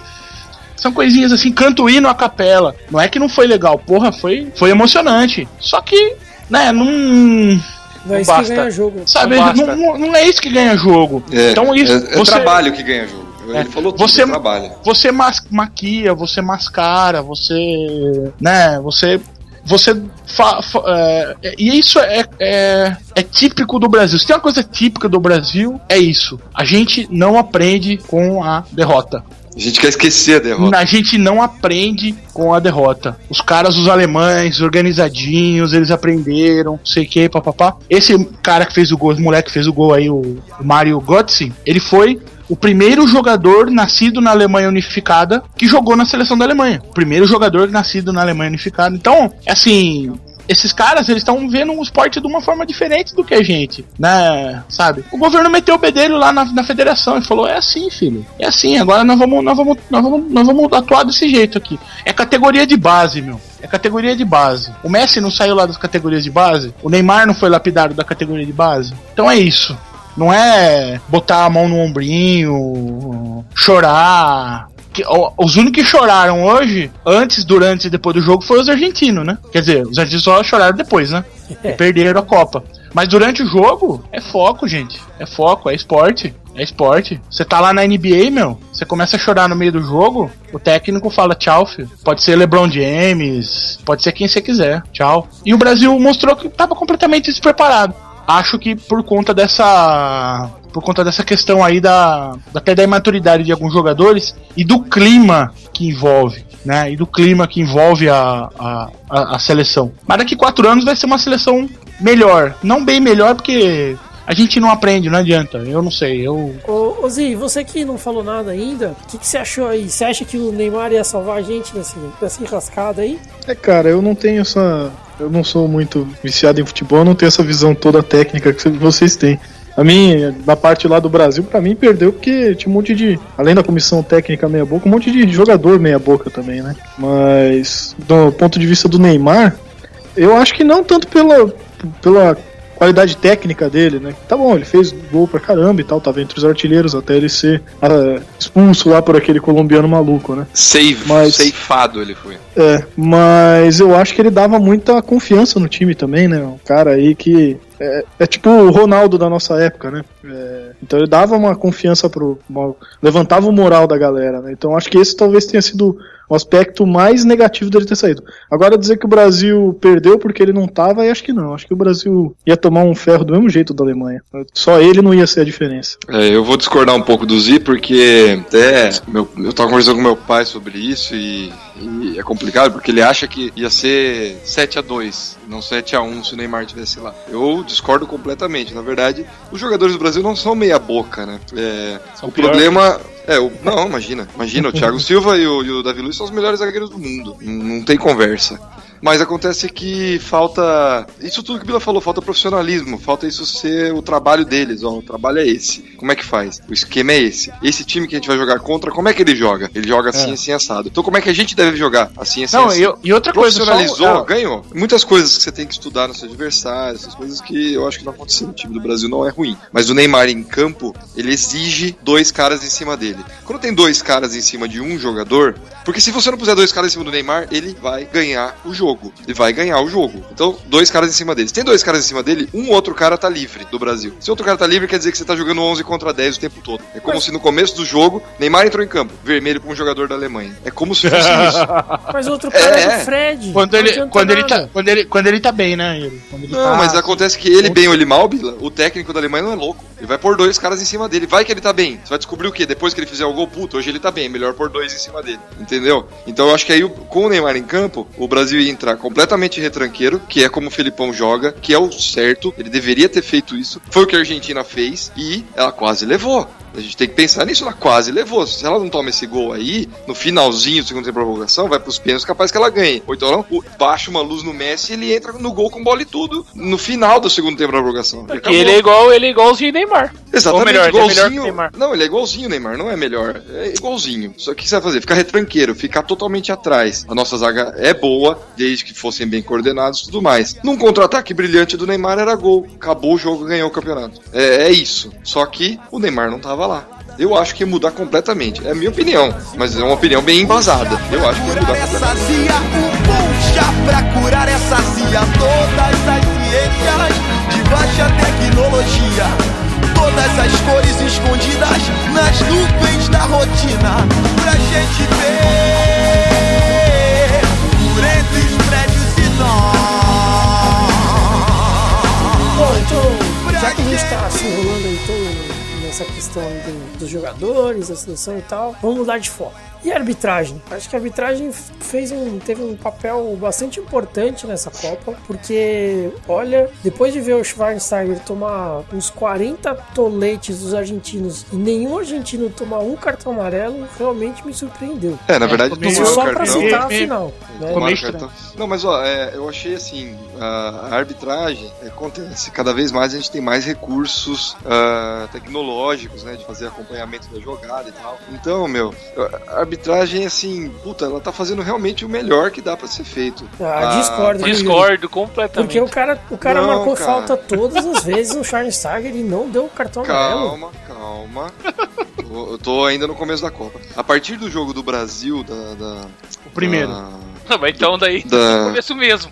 São coisinhas assim, canto hino a capela. Não é que não foi legal, porra, foi, foi emocionante. Só que, né, não. Não é Não isso que basta. ganha jogo. Sabe, Não não, não, não é isso que ganha jogo. É, então isso. é, é você, trabalho que ganha jogo. Ele É, falou tudo, você- é trabalho. você mas, maquia, você mascara, você. né, você. Você. Fa, fa- é, e isso é, é, é típico do Brasil. Se tem uma coisa típica do Brasil, é isso. A gente não aprende com a derrota. A gente quer esquecer a derrota. A gente não aprende com a derrota. Os caras, os alemães, organizadinhos, eles aprenderam, não sei o que, papapá. Esse cara que fez o gol, esse moleque que fez o gol aí, o, o Mario Götze, ele foi o primeiro jogador nascido na Alemanha Unificada que jogou na seleção da Alemanha. O primeiro jogador nascido na Alemanha Unificada. Então, assim, esses caras, eles estão vendo o esporte de uma forma diferente do que a gente, né? Sabe? O governo meteu o bedelho lá na, na federação e falou: é assim, filho. É assim, agora nós vamos, nós vamos, nós vamos, nós vamos atuar desse jeito aqui. É categoria de base, meu. É categoria de base. O Messi não saiu lá das categorias de base. O Neymar não foi lapidado da categoria de base. Então é isso. Não é botar a mão no ombrinho, chorar. Os únicos que choraram hoje, antes, durante e depois do jogo, foram os argentinos, né? Quer dizer, os argentinos só choraram depois, né? E perderam a Copa. Mas durante o jogo, é foco, gente. É foco, é esporte. É esporte. Você tá lá na NBA, meu, você começa a chorar no meio do jogo, o técnico fala tchau, filho. Pode ser LeBron James, pode ser quem você quiser. Tchau. E o Brasil mostrou que tava completamente despreparado. Acho que por conta dessa. Por conta dessa questão aí da. Até da imaturidade de alguns jogadores e do clima que envolve. Né, e do clima que envolve a, a, a, a seleção. Mas daqui quatro anos vai ser uma seleção melhor. Não bem melhor, porque a gente não aprende, não adianta. Eu não sei. Eu, Ô, ô Zi, você que não falou nada ainda, o que, que você achou aí? Você acha que o Neymar ia salvar a gente nesse, nessa enrascada aí? É, cara, eu não tenho essa. Eu não sou muito viciado em futebol, eu não tenho essa visão toda técnica que vocês têm. A mim, da parte lá do Brasil, pra mim perdeu porque tinha um monte de. Além da comissão técnica meia boca, um monte de jogador meia boca também, né? Mas do ponto de vista do Neymar, eu acho que não tanto pela, pela qualidade técnica dele, né? Tá bom, ele fez gol pra caramba e tal, tava entre os artilheiros até ele ser ah, expulso lá por aquele colombiano maluco, né? Save, Mas- Ceifado ele foi. É, mas eu acho que ele dava muita confiança no time também, né? Um cara aí que. É, é tipo o Ronaldo da nossa época, né? É, então ele dava uma confiança pro. uma- levantava o moral da galera, né? Então acho que esse talvez tenha sido o aspecto mais negativo dele ter saído. Agora dizer que o Brasil perdeu porque ele não tava, eu acho que não. Acho que o Brasil ia tomar um ferro do mesmo jeito da Alemanha. Só ele não ia ser a diferença. É, eu vou discordar um pouco do Zi, porque até meu, eu tava conversando com meu pai sobre isso e, e é complicado, porque ele acha que ia ser 7 a 2 não 7 a 1 se o Neymar estivesse lá. Eu discordo completamente. Na verdade, os jogadores do Brasil não são meia boca, né? É, o pior. problema. É, o, não, imagina. Imagina, o Thiago Silva e o, e o Davi Luiz são os melhores zagueiros do mundo. Não, não tem conversa. Mas acontece que falta. Isso tudo que o Bila falou, falta profissionalismo, falta isso ser o trabalho deles. Ó, o trabalho é esse. Como é que faz? O esquema é esse. Esse time que a gente vai jogar contra, como é que ele joga? Ele joga assim, É. assim, assado. Então, como é que a gente deve jogar? Assim, assim, Não, assim. e, e outra coisa. Profissionalizou, só- ganhou. Muitas coisas que você tem que estudar no seu adversário, essas coisas que eu acho que não aconteceu no time do Brasil não é ruim. Mas o Neymar em campo, ele exige dois caras em cima dele. Quando tem dois caras em cima de um jogador, porque se você não puser dois caras em cima do Neymar, ele vai ganhar o jogo. Ele vai ganhar o jogo. Então, dois caras em cima dele. Se tem dois caras em cima dele, um outro cara tá livre do Brasil. Se outro cara tá livre, quer dizer que você tá jogando 11 contra 10 o tempo todo. É como se no começo do jogo, Neymar entrou em campo, vermelho como jogador da Alemanha. É como se fosse isso. Mas o outro cara é, É. do Fred. Quando ele, quando, ele tá, quando, ele, quando ele tá bem, né? Ele, ele Não, tá- mas acontece que ele bem ou ele mal, Bila, o técnico da Alemanha não é louco. Ele vai pôr dois caras em cima dele. Vai que ele tá bem. Você vai descobrir o quê? Depois que ele fizer o gol, puto, hoje ele tá bem. É melhor pôr dois em cima dele. Entendeu? Então eu acho que aí, com o Neymar em campo, o Brasil ia entrar completamente retranqueiro, que é como o Felipão joga, que é o certo. Ele deveria ter feito isso. Foi o que a Argentina fez e ela quase levou. A gente tem que pensar nisso, ela quase levou. Se ela não toma esse gol aí, no finalzinho do segundo tempo de prorrogação, vai pros pênaltis, capaz que ela ganhe. Ou então, não, baixa uma luz no Messi e ele entra no gol com bola e tudo no final do segundo tempo de prorrogação. Porque ele é igual, ele é igualzinho Neymar. Exatamente, Ou melhor, ele é melhor igualzinho. Neymar. Não, ele é igualzinho Neymar, não é melhor. É igualzinho. Só que o que você vai fazer? Ficar retranqueiro, ficar totalmente atrás. A nossa zaga é boa, desde que fossem bem coordenados e tudo mais. Num contra-ataque brilhante do Neymar era gol. Acabou o jogo, ganhou o campeonato. É, é isso. Só que o Neymar não tava lá. Eu acho que ia mudar completamente. É a minha opinião, mas é uma opinião bem embasada. Eu acho que ia curar mudar essa completamente. um pra curar essa zia. Todas as ciências de baixa tecnologia. Todas as cores escondidas nas nuvens da rotina. Pra gente ver por entre os prédios e nós. Bom, então, já que a gente tá aí todo essa questão dos jogadores, da seleção e tal. Vamos mudar de foco. E a arbitragem? Acho que a arbitragem fez um, teve um papel bastante importante nessa Copa, porque, olha, depois de ver o Schweinsteiger tomar uns 40 toletes dos argentinos e nenhum argentino tomar um cartão amarelo, realmente me surpreendeu. É, na verdade, também Isso tomou só pra cartão. citar a É, é. final. né? Não, mas ó, é, eu achei assim, a, arbitragem é, acontece, cada vez mais a gente tem mais recursos ah, tecnológicos, né, de fazer acompanhamento da jogada e tal. Então, meu, a arbitragem, assim, puta, ela tá fazendo realmente o melhor que dá pra ser feito. Ah, discordo, viu, Yuri? Discordo completamente. Porque o cara, o cara Não, marcou cara. falta todas as vezes no Schweinsteiger e não deu o cartão amarelo. Calma, calma. Eu tô ainda no começo da Copa. A partir do jogo do Brasil, da. da O primeiro. da- Não, mas então daí Da- começo mesmo.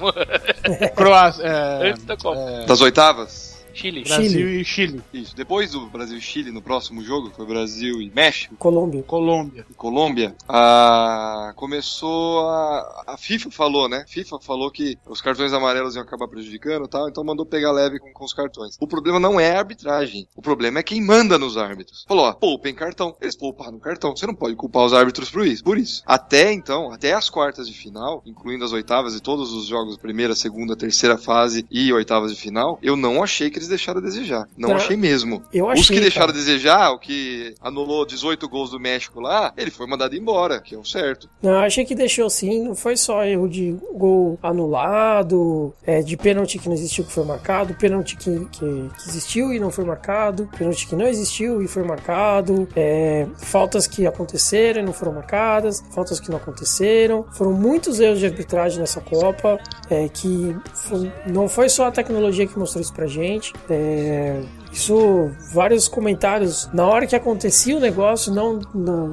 Croácia, é, Antes da Copa. das oitavas? Chile. Brasil e Chile. Isso. Depois do Brasil e Chile, no próximo jogo, que foi Brasil e México, Colômbia. Colômbia. e Colômbia, a... começou a. A FIFA falou, né? FIFA falou que os cartões amarelos iam acabar prejudicando e tal, então mandou pegar leve com, com os cartões. O problema não é a arbitragem. O problema é quem manda nos árbitros. Falou, ó, poupem cartão. Eles pouparam cartão. Você não pode culpar os árbitros por isso. Por isso. Até então, até as quartas de final, incluindo as oitavas e todos os jogos, primeira, segunda, terceira fase e oitavas de final, eu não achei que eles deixaram a desejar. Não Tá. achei mesmo. Eu Os achei, que deixaram cara. a desejar, o que anulou 18 gols do México lá, ele foi mandado embora, que é o certo. Não, eu achei que deixou sim. Não foi só erro de gol anulado, é, de pênalti que não existiu que foi marcado, pênalti que, que, que existiu e não foi marcado, pênalti que não existiu e foi marcado, é, faltas que aconteceram e não foram marcadas, faltas que não aconteceram. Foram muitos erros de arbitragem nessa Copa, é, que foi- não foi só a tecnologia que mostrou isso pra gente. É, isso, vários comentários na hora que acontecia o negócio, não na,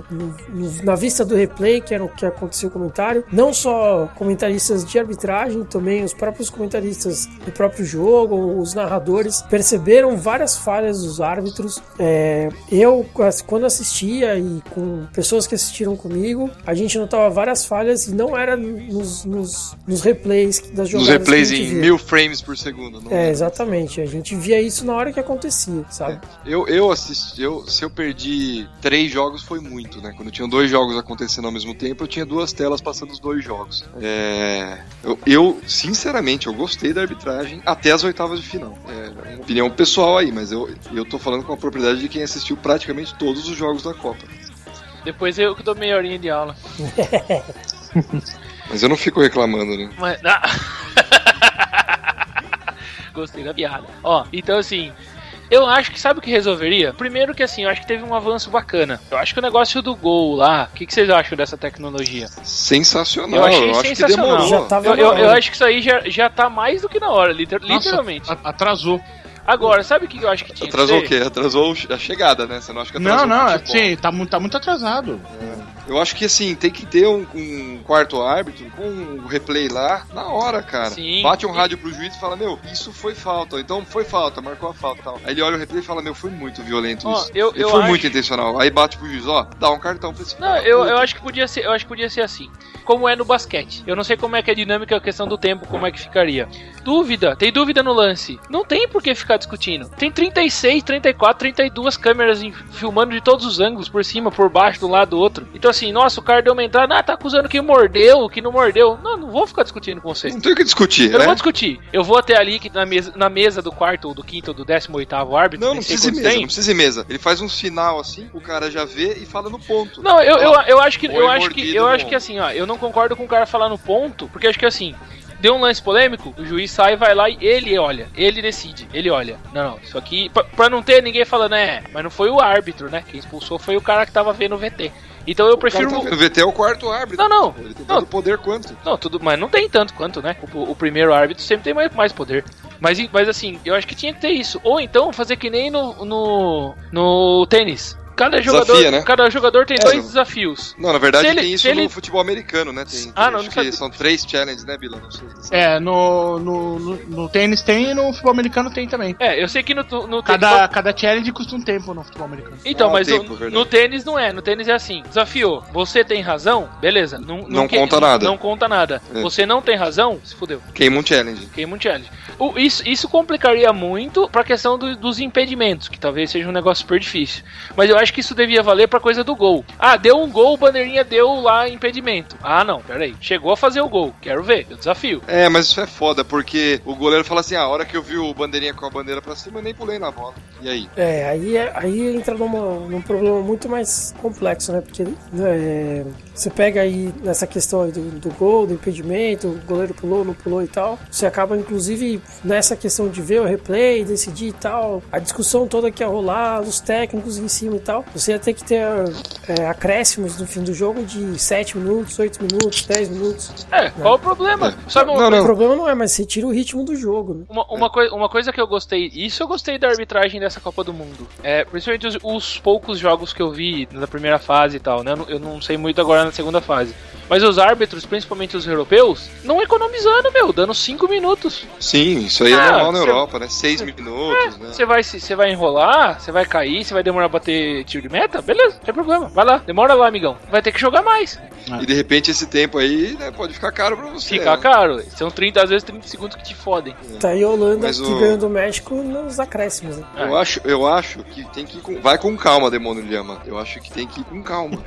na vista do replay, que era o que aconteceu o comentário, não só comentaristas de arbitragem, também os próprios comentaristas do próprio jogo, os narradores, perceberam várias falhas dos árbitros. É, eu, quando assistia e com pessoas que assistiram comigo, a gente notava várias falhas e não era nos, nos, nos replays das Nos jogadas. replays a gente em via. mil frames por segundo. É, exatamente. A gente via isso na hora que acontecia, sabe? Eu, eu assisti, eu, se eu perdi três jogos foi muito, né? Quando tinham dois jogos acontecendo ao mesmo tempo, eu tinha duas telas passando os dois jogos. É, eu, eu, sinceramente, eu gostei da arbitragem até as oitavas de final. É uma opinião pessoal aí, mas eu, eu tô falando com a propriedade de quem assistiu praticamente todos os jogos da Copa. Depois eu que dou meia horinha de aula. Mas eu não fico reclamando, né? Mas. Gostei da piada. Ó, então assim. Eu acho que sabe o que resolveria? Primeiro que assim, eu acho que teve um avanço bacana. Eu acho que o negócio do gol lá, o que, que vocês acham dessa tecnologia? Sensacional, Eu achei acho sensacional. que demorou. Tava Eu, eu, eu acho que isso aí já, já tá mais do que na hora, liter- Nossa, literalmente. Atrasou. Agora, sabe o que eu acho que tinha Atrasou que o quê? Atrasou a chegada, né? Você não acha que atrasou Não, não, é, sim, tá muito, tá muito atrasado. Eu acho que assim, tem que ter um, um quarto árbitro com um replay lá na hora, cara. Sim. Bate um rádio pro juiz e fala, meu, isso foi falta. Então foi falta, marcou a falta e tal. Aí ele olha o replay e fala, meu, foi muito violento Ó, isso. eu- eu foi acho- muito intencional. Aí bate pro juiz, ó, dá um cartão pra esse Não, eu, puta. eu acho que podia ser, eu acho que podia ser assim. Como é no basquete. Eu não sei como é que é a dinâmica, a questão do tempo, como é que ficaria. Dúvida, tem dúvida no lance. Não tem por que ficar discutindo. Tem 36, 34, 32 câmeras em- filmando de todos os ângulos, por cima, por baixo, do lado do outro. Então assim, nossa, o cara deu uma entrada, ah, tá acusando que mordeu, que não mordeu. Não, não vou ficar discutindo com você. Não tem o que discutir, Eu não né? vou discutir. Eu vou até ali que na mesa, na mesa do quarto, ou do quinto, ou do décimo oitavo árbitro. Não, não precisa ir mesa, tem. não precisa ir mesa. Ele faz um sinal assim, o cara já vê e fala no ponto. Não, eu, eu, eu acho que eu acho que eu acho que assim, ó, eu não concordo com o cara falar no ponto, porque acho que assim, deu um lance polêmico, o juiz sai, vai lá e ele olha, ele decide, ele olha. Não, não, isso aqui pra, pra não ter ninguém falando, é, mas não foi o árbitro, né? Quem expulsou foi o cara que tava vendo o VT. Então eu O prefiro tá O VT é o quarto árbitro. Não, não. Ele tem Não. tanto poder quanto. Não, tudo, mas não tem tanto quanto, né? O, o primeiro árbitro sempre tem mais, mais poder. Mas, mas assim, eu acho que tinha que ter isso. Ou então fazer que nem no, no, no tênis. Cada jogador, Desafia, né? cada jogador tem É, dois não- desafios. Não, na verdade ele- tem isso ele- no futebol americano, né? Tem, Ah, tem- não, acho não que são três challenges, né, Bila? Não sei. sabe. É, no, no, no, no tênis tem e no futebol americano tem também. É, eu sei que no, no Cada, cada challenge custa um tempo no futebol americano. Então, Ah, mas tempo, no, no tênis não é. No tênis é assim: desafiou, você tem razão, beleza. Não, Não conta nada. Não conta nada. É. Você não tem razão, se fudeu. Queima um challenge. Queima um challenge. O- isso, isso complicaria muito pra questão do- dos impedimentos, que talvez seja um negócio super difícil. Mas eu acho que isso devia valer pra coisa do gol. Ah, deu um gol, o bandeirinha deu lá impedimento. Ah, não, peraí. Chegou a fazer o gol. Quero ver, eu desafio. É, mas isso é foda, porque o goleiro fala assim: ah, a hora que eu vi o bandeirinha com a bandeira pra cima, eu nem pulei na bola. E aí? É, aí, é- aí entra numa, num problema muito mais complexo, né? Porque é, você pega aí nessa questão aí do, do gol, do impedimento, o goleiro pulou, não pulou e tal. Você acaba, inclusive, nessa questão de ver o replay, decidir e tal, a discussão toda que ia rolar, os técnicos em cima e tal. Você ia ter que ter é, acréscimos no fim do jogo de 7 minutos, 8 minutos, 10 minutos. É, qual o problema? Sabe uma Não, O não. problema não é, mas você tira o ritmo do jogo, né? Uma, uma, coi- uma coisa que eu gostei, isso eu gostei da arbitragem dessa Copa do Mundo. É, principalmente os, os poucos jogos que eu vi na primeira fase e tal, né? Eu não, eu não sei muito agora na segunda fase. Mas os árbitros, principalmente os europeus, não economizando, meu, dando 5 minutos. Sim, isso aí é Ah, normal na cê- Europa, né? Seis minutos, né? Você vai, vai enrolar, você vai cair, você vai demorar pra bater tiro de meta? Beleza, não tem problema. Vai lá, demora lá, amigão. Vai ter que jogar mais. E de repente esse tempo aí né, pode ficar caro pra você. Fica né? caro. São 30, às vezes 30 segundos que te fodem. Tá aí a Holanda Mas que o- ganhou do México nos acréscimos, né? Eu acho, eu acho que tem que ir com... Vai com calma, Demônio Lhama. Eu acho que tem que ir com calma.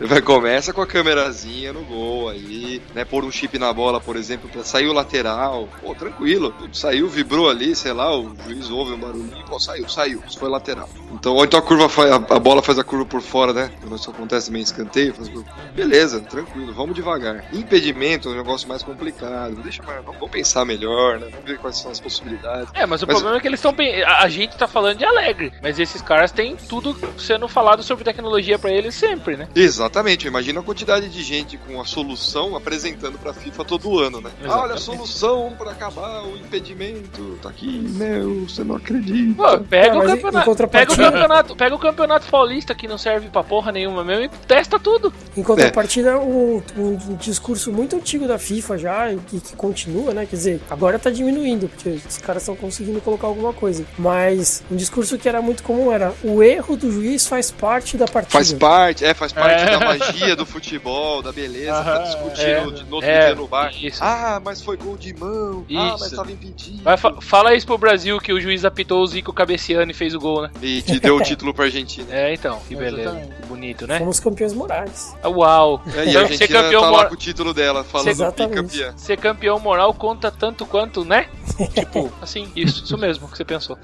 Vai, começa com a câmerazinha no gol aí, né? Pôr um chip na bola, por exemplo, pra sair o lateral. Pô, tranquilo. Saiu, vibrou ali, sei lá, o juiz ouve um barulhinho, pô, saiu, saiu. Isso foi lateral. Então, ou então a curva faz, a, a bola faz a curva por fora, né? Quando isso acontece meio escanteio, faz curva. Beleza, tranquilo, vamos devagar. Impedimento é um negócio mais complicado. Deixa mais, vamos, vamos pensar melhor, né? Vamos ver quais são as possibilidades. É, mas o Mas- problema é que eles estão. A, a gente tá falando de alegre, mas esses caras têm tudo sendo falado sobre tecnologia pra eles sempre, né? Exatamente, imagina a quantidade de gente com a solução apresentando pra FIFA todo ano, né? Ah, olha a solução pra acabar o impedimento, tá aqui, meu, você não acredita. Pô, pega, Ah, o mas pega o campeonato. Pega o campeonato paulista que não serve pra porra nenhuma mesmo e testa tudo. Em contrapartida, um, um discurso muito antigo da FIFA já, e que, que continua, né? Quer dizer, agora tá diminuindo, porque os caras estão conseguindo colocar alguma coisa. Mas um discurso que era muito comum era o erro do juiz faz parte da partida. Faz parte, é, faz parte É. da magia do futebol, da beleza, tá Aham, discutindo é, de- no outro é, dia no bar. isso. Ah, mas foi gol de mão. Ah, mas Isso. tava impedido. Vai, fa- fala isso pro Brasil que o juiz apitou o Zico Cabeciano e fez o gol, né? E te deu o título pra Argentina. É, então, que beleza. Exatamente. Que bonito, né? Fomos campeões morais. Ah, Uau! É, e a Então, ser Argentina campeão, tá lá mora- com o título dela, falando Exatamente. bicampeã. ser campeão moral conta tanto quanto, né? tipo, assim, isso, isso mesmo que você pensou.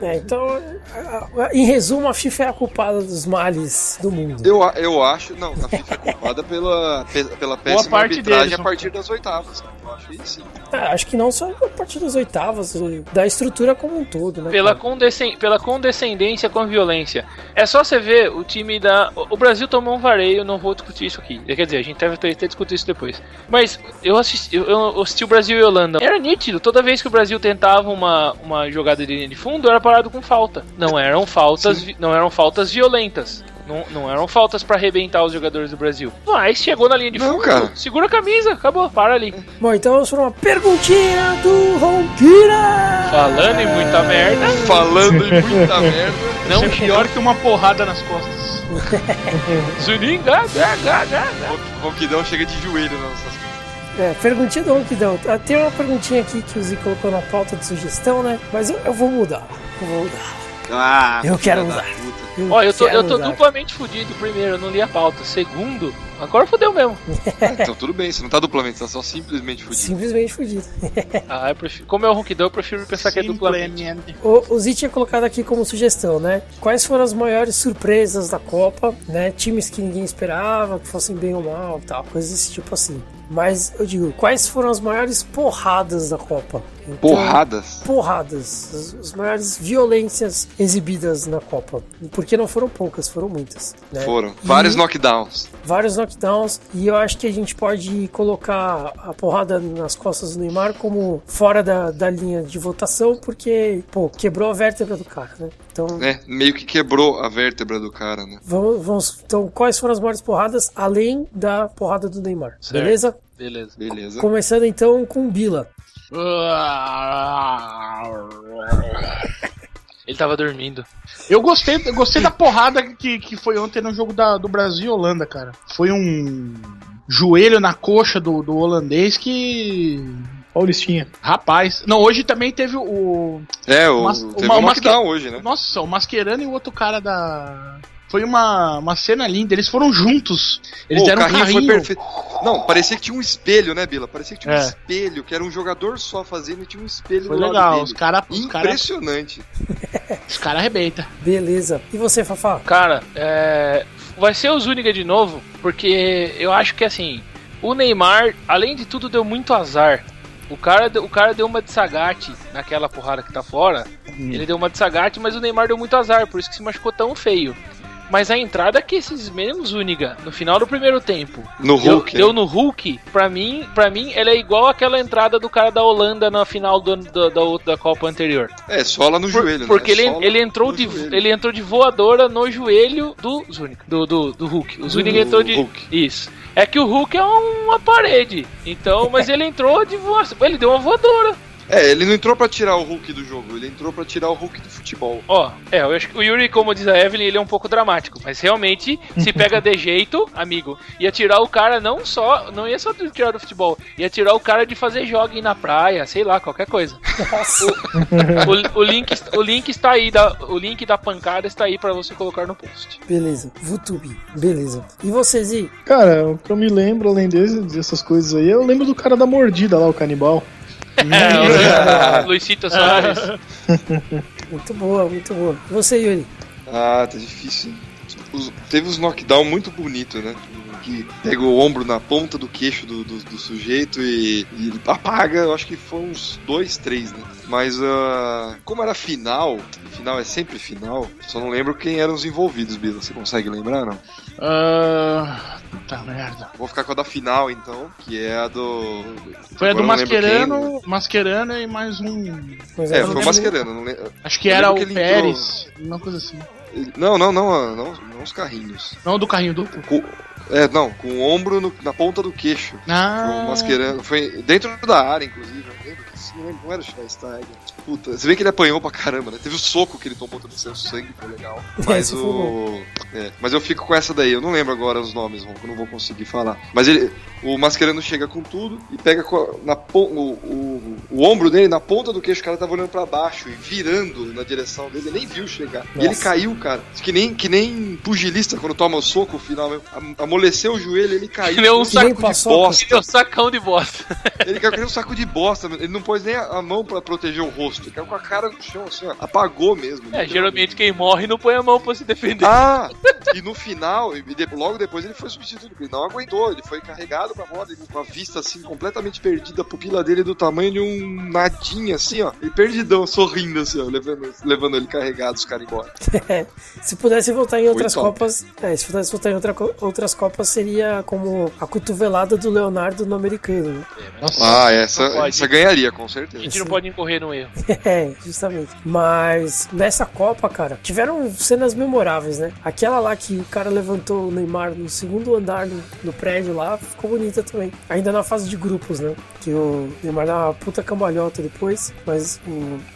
É, então, em resumo, a FIFA é a culpada dos males do mundo. Eu, eu acho, não, a FIFA é culpada pela, pe- pela péssima parte arbitragem deles, a partir das oitavas. cara. Eu acho isso sim. Ah, acho que não só a partir das oitavas, da estrutura como um todo, né? Pela, cara? condescen pela condescendência com violência. É só você ver o time da. O Brasil tomou um vareio, não vou discutir isso aqui. Quer dizer, a gente deve ter, discutir isso depois. Mas eu assisti, eu, assisti o Brasil e Holanda. Era nítido, toda vez que o Brasil tentava uma, uma jogada de linha de fundo, era parado com falta. Não eram faltas, não eram faltas violentas. Não, não eram faltas pra arrebentar os jogadores do Brasil. Mas chegou na linha de fundo, segura a camisa, acabou, para ali. Bom, então vamos para uma perguntinha do Ronquira! Falando em muita merda, Falando em muita merda. não é pior que uma porrada nas costas. Zunin, gá, gá, gá, gá, gá. O Ronquidão chega de joelho nas nossas costas. É, perguntinha do Ronquidão. Ah, Tem uma perguntinha aqui que o Zi colocou na pauta de sugestão, né? Mas eu, eu vou mudar. Eu vou mudar. Ah, Eu quero usar. Eu Ó, eu tô, eu tô usar. duplamente fudido. Primeiro, eu não li a pauta. Segundo, agora fodeu mesmo. Então tudo bem, você não tá duplamente, você tá só simplesmente fudido. Simplesmente fudido. Ah, eu prefiro, como é o ronquidão, eu prefiro pensar que é duplamente. O, o Zi tinha colocado aqui como sugestão, né? Quais foram as maiores surpresas da Copa, né? Times que ninguém esperava, que fossem bem ou mal, tal, coisas desse tipo assim. Mas eu digo, quais foram as maiores porradas da Copa? Então, Porradas. Porradas, as, as maiores violências exibidas na Copa. Porque não foram poucas, foram muitas. Né? Foram. E- Vários knockdowns. vários knockdowns e eu acho que a gente pode colocar a porrada nas costas do Neymar como fora da, da linha de votação porque, pô, quebrou a vértebra do cara, né? Então, É, meio que quebrou a vértebra do cara, né? vamos, vamos- então, quais foram as maiores porradas além da porrada do Neymar? Certo. Beleza? Beleza. Beleza. Começando então com o Bila. Ele tava dormindo. Eu gostei, eu gostei da porrada que, que foi ontem no jogo da, do Brasil e Holanda, cara. Foi um joelho na coxa do, do holandês que. Paulistinha. Rapaz. Não, hoje também teve o. É, o, Mas- teve uma- um knockdown hoje, né? Nossa, o Mascherano e o outro cara da. Foi uma, uma cena linda, eles foram juntos. Eles Pô, deram o um carrinho, carrinho. foi perfeito. Não, parecia que tinha um espelho, né, Bila? Parecia que tinha um É. espelho, que era um jogador só fazendo e tinha um espelho Foi do lado legal, dele. os caras cara, Impressionante. os cara arrebentam. Beleza. E você, Fafá? Cara, é, vai ser o Zúñiga de novo, porque eu acho que assim, o Neymar, além de tudo, deu muito azar. O cara, deu- o cara deu uma de sagate naquela porrada que tá fora. Ele deu uma de sagate, mas o Neymar deu muito azar, por isso que se machucou tão feio. Mas a entrada que esses mesmos Zúñiga, no final do primeiro tempo, No deu, Hulk. deu né? no Hulk, pra mim, pra mim, ela é igual aquela entrada do cara da Holanda na final do, do- da, outra- da Copa anterior. É, sola no Por- joelho, porque né? ele, ele entrou de joelho. ele entrou de voadora no joelho do Zúñiga, do, do, do Hulk. O Zúñiga entrou de Hulk. isso. É que o Hulk é uma parede. Então, mas ele entrou de voadora. Ele deu uma voadora. É, ele não entrou pra tirar o Hulk do jogo, ele entrou pra tirar o Hulk do futebol. Ó, é, eu acho que o Yuri, como diz a Evelyn, ele é um pouco dramático, mas realmente, se pega de jeito, amigo, ia tirar o cara não só, não ia só tirar do futebol, ia tirar o cara de fazer jogging na praia, sei lá, qualquer coisa. Nossa. O, o link, o link está aí, da, o link da pancada está aí pra você colocar no post. Beleza. VTube. Beleza. E você, Zi? Cara, o que eu me lembro, além desse, dessas coisas aí, eu lembro do cara da mordida lá, o canibal. É, o Luisito Soares. Muito boa, muito boa. E você, Yuri? Ah, tá difícil. Os- teve uns knockdown muito bonito, né? Que pega o ombro na ponta do queixo do, do, do sujeito e, e ele apaga, eu acho que foi uns dois, três, né? Mas ah, como era final, final é sempre final, só não lembro quem eram os envolvidos, Bila. Você consegue lembrar, não? Ah, puta merda. Vou ficar com a da final, então, que é a do. Foi a do Agora não lembro quem, Mascherano, Mascherano e mais um. Mas É, eu foi o Mascherano. Não, le- Acho que Eu era o que ele entrou- Pérez, uma coisa assim. não, não, não, não, não os carrinhos. Não, do carrinho duplo. Com- é, não, com o ombro no- na ponta do queixo. Ah, O Mascherano foi dentro da área, inclusive. Eu lembro não era o Schweinsteiger. Puta, você vê que ele apanhou pra caramba, né? Teve o soco que ele tomou também, saiu sangue, foi legal. Mas Esse foi o. É, mas eu fico com essa daí, eu não lembro agora os nomes, eu não vou conseguir falar. Mas ele. O Mascherano chega com tudo e pega na, o, o, o ombro dele na ponta do queixo, o cara tava olhando pra baixo e virando na direção dele, ele nem viu chegar. E ele Nossa. caiu, cara. Que nem, que nem pugilista quando toma o soco, o final mesmo. Amoleceu o joelho, ele caiu. Que nem um um saco de de paçoca. bosta. Seu sacão de bosta. Ele caiu que um saco de bosta, ele não pôs nem a a mão pra proteger o rosto. Ele caiu com a cara no chão, assim, ó. Apagou mesmo. É, geralmente quem morre não põe a mão pra se defender. Ah, e no final, e de- logo depois ele foi substituído, porque ele não aguentou, ele foi carregado pra roda, com a vista assim, completamente perdida, a pupila dele do tamanho de um nadinha, assim, ó. E perdidão, sorrindo, assim, ó, levando, levando ele carregado, os caras embora. Se pudesse voltar em outras. Copas, é, se pudesse voltar em outra outras Copas, seria como a cotovelada do Leonardo no americano. né? nossa. Ah, essa, essa ganharia, com A certeza. gente não pode incorrer no erro. É, justamente. Mas nessa Copa, cara, tiveram cenas memoráveis, né? Aquela lá que o cara levantou o Neymar no segundo andar do, do prédio lá, ficou bonita também. Ainda na fase de grupos, né? Que o Neymar dá uma puta cambalhota depois, mas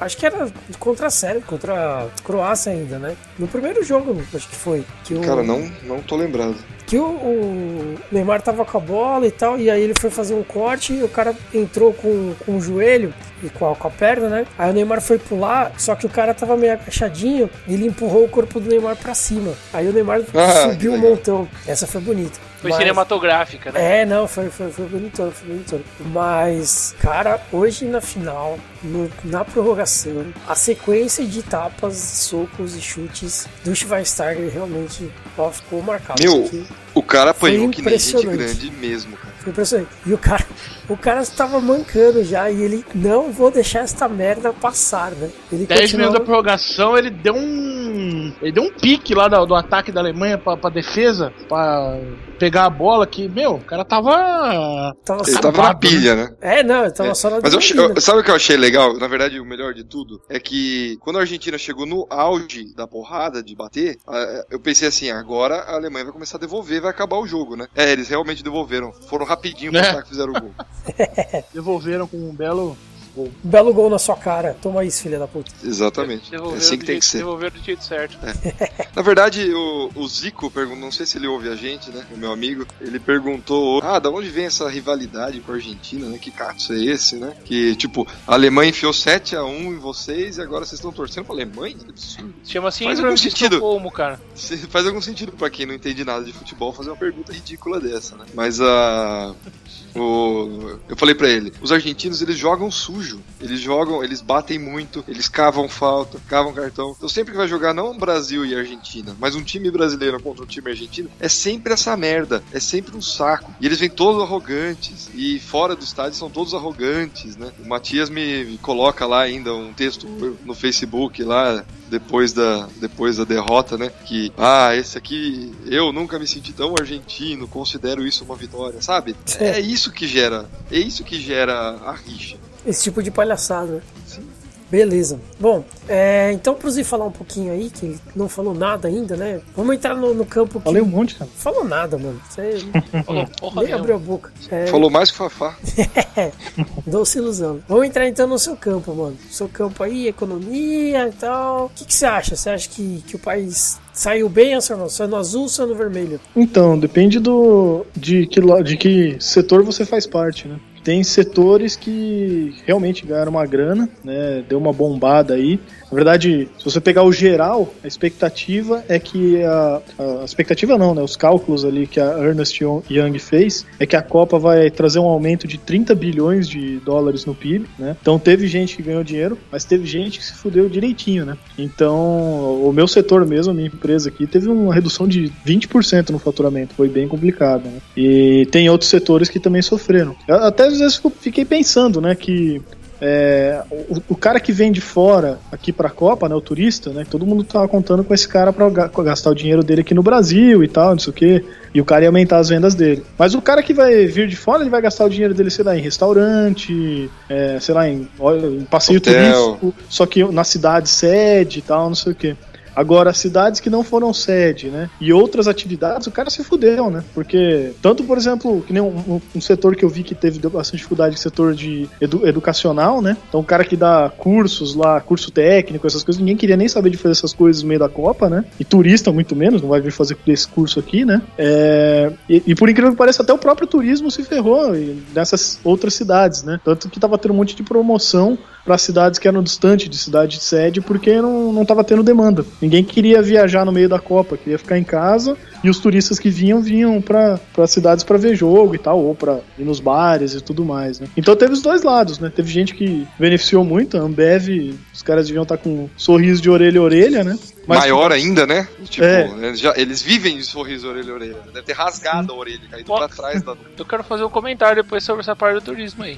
acho que era contra a Sérvia, contra a Croácia ainda, né? No primeiro jogo, acho que foi. Que o, Cara, não, não tô lembrado. Que o, o Neymar tava com a bola e tal, e aí ele foi fazer um corte e o cara entrou com, com o joelho e com a, com a perna, né? Aí o Neymar foi pular, só que o cara tava meio agachadinho e ele empurrou o corpo do Neymar pra cima. Aí o Neymar Ah, subiu um montão. Essa foi bonita. Foi Mas- cinematográfica, né? é, não, foi, foi, foi bonitão, foi bonitão. Mas, cara, hoje na final, no- na prorrogação, a sequência de tapas, socos e chutes do Schweinsteiger realmente ó, ficou marcado. Meu, O cara apanhou que nem gente impressionante. grande mesmo, cara. Foi impressionante. E o cara, o cara estava mancando já e ele não vou deixar esta merda passar, né? Ele 10 continuou- minutos da prorrogação, ele deu um. Ele deu um pique lá do, do ataque da Alemanha pra, pra defesa, pra pegar a bola que, meu, o cara tava. Tava Ele tava na pilha, né? É, não, ele tava É, só na Mas eu eu- sabe o que eu achei legal? Na verdade, o melhor de tudo é que quando a Argentina chegou no auge da porrada, de bater, eu pensei assim, agora a Alemanha vai começar a devolver, vai acabar o jogo, né? É, eles realmente devolveram. Foram rapidinho pra É. ataque e fizeram o gol. Devolveram com um belo. Belo gol na sua cara. Toma isso, filha da puta. Exatamente. É Devolveram assim do que tem jeito- que ser. Devolveram do jeito certo. Na verdade, o, o Zico perguntou, não sei se ele ouve a gente, né? O meu amigo, ele perguntou: Ah, da onde vem essa rivalidade com a Argentina, né? Que cato é esse, né? Que, tipo, a Alemanha enfiou 7x1 em vocês e agora vocês estão torcendo pra Alemanha? Que absurdo. Chama Faz síndrome algum de sentido. Estocolmo, cara. Se- Faz algum sentido pra quem não entende nada de futebol fazer uma pergunta ridícula dessa, né? Mas a. o, eu falei pra ele, os argentinos eles jogam sujo, eles jogam, eles batem muito, eles cavam falta, cavam cartão. Então sempre que vai jogar não Brasil e Argentina, mas um time brasileiro contra um time argentino, é sempre essa merda, é sempre um saco. E eles vêm todos arrogantes e fora do estádio são todos arrogantes, né? O Matias me, me coloca lá ainda um texto no Facebook lá depois da, depois da derrota, né? Que, ah, esse aqui, eu nunca me senti tão argentino, considero isso uma vitória, sabe? É isso que gera, é isso que gera a rixa. Esse tipo de palhaçada. né? Beleza. Bom, é, então pro Zi falar um pouquinho aí, que ele não falou nada ainda, né? Vamos entrar no, no campo que. Falei um monte, cara. Falou nada, mano. Você Falou, porra nem abriu a boca. É, Falou mais que o Fafá. Doce ilusão. Vamos entrar então no seu campo, mano. Seu campo aí, economia e tal. O que, que você acha? Você acha que, que o país saiu bem ou no- saiu no azul ou no vermelho? Então, depende do de que, de que setor você faz parte, né? Tem setores que realmente ganharam uma grana, né? Deu uma bombada aí. Na verdade, se você pegar o geral, a expectativa é que a, a expectativa não, né? Os cálculos ali que a Ernest Young fez é que a Copa vai trazer um aumento de 30 bilhões de dólares no PIB, né? Então teve gente que ganhou dinheiro, mas teve gente que se fudeu direitinho, né? Então, o meu setor mesmo, a minha empresa aqui, teve uma redução de 20% no faturamento, foi bem complicado, né? E tem outros setores que também sofreram. Até às vezes fiquei pensando, né, que é, o, o cara que vem de fora aqui pra Copa, né, o turista, né, todo mundo tava contando com esse cara pra ga- gastar o dinheiro dele aqui no Brasil e tal, não sei o quê, e o cara ia aumentar as vendas dele. Mas o cara que vai vir de fora, ele vai gastar o dinheiro dele, sei lá, em restaurante, é, sei lá, em, em passeio Hotel. turístico, só que na cidade sede e tal, não sei o quê. Agora, cidades que não foram sede, né? E outras atividades, o cara se fudeu, né? Porque, tanto, por exemplo, que nem um, um- setor que eu vi que teve bastante dificuldade, o setor de edu- educacional, né? Então, o cara que dá cursos lá, curso técnico, essas coisas, ninguém queria nem saber de fazer essas coisas no meio da Copa, né? E turista, muito menos, não vai vir fazer esse curso aqui, né? É, e, e por incrível que pareça, até o próprio turismo se ferrou nessas outras cidades, né? Tanto que tava tendo um monte de promoção para cidades que eram distantes de cidade de sede porque não, não tava tendo demanda. Ninguém queria viajar no meio da Copa, queria ficar em casa e os turistas que vinham vinham para cidades para ver jogo e tal, ou para ir nos bares e tudo mais, né? Então teve os dois lados, né? Teve gente que beneficiou muito, a Ambev, os caras deviam estar com um sorriso de orelha a orelha, né? Mas- Maior ainda, né? Tipo, É. eles, já- eles vivem de sorriso orelha a orelha. Deve ter rasgado a orelha, caído Pô. pra trás da. Eu quero fazer um comentário depois sobre essa parte do turismo aí.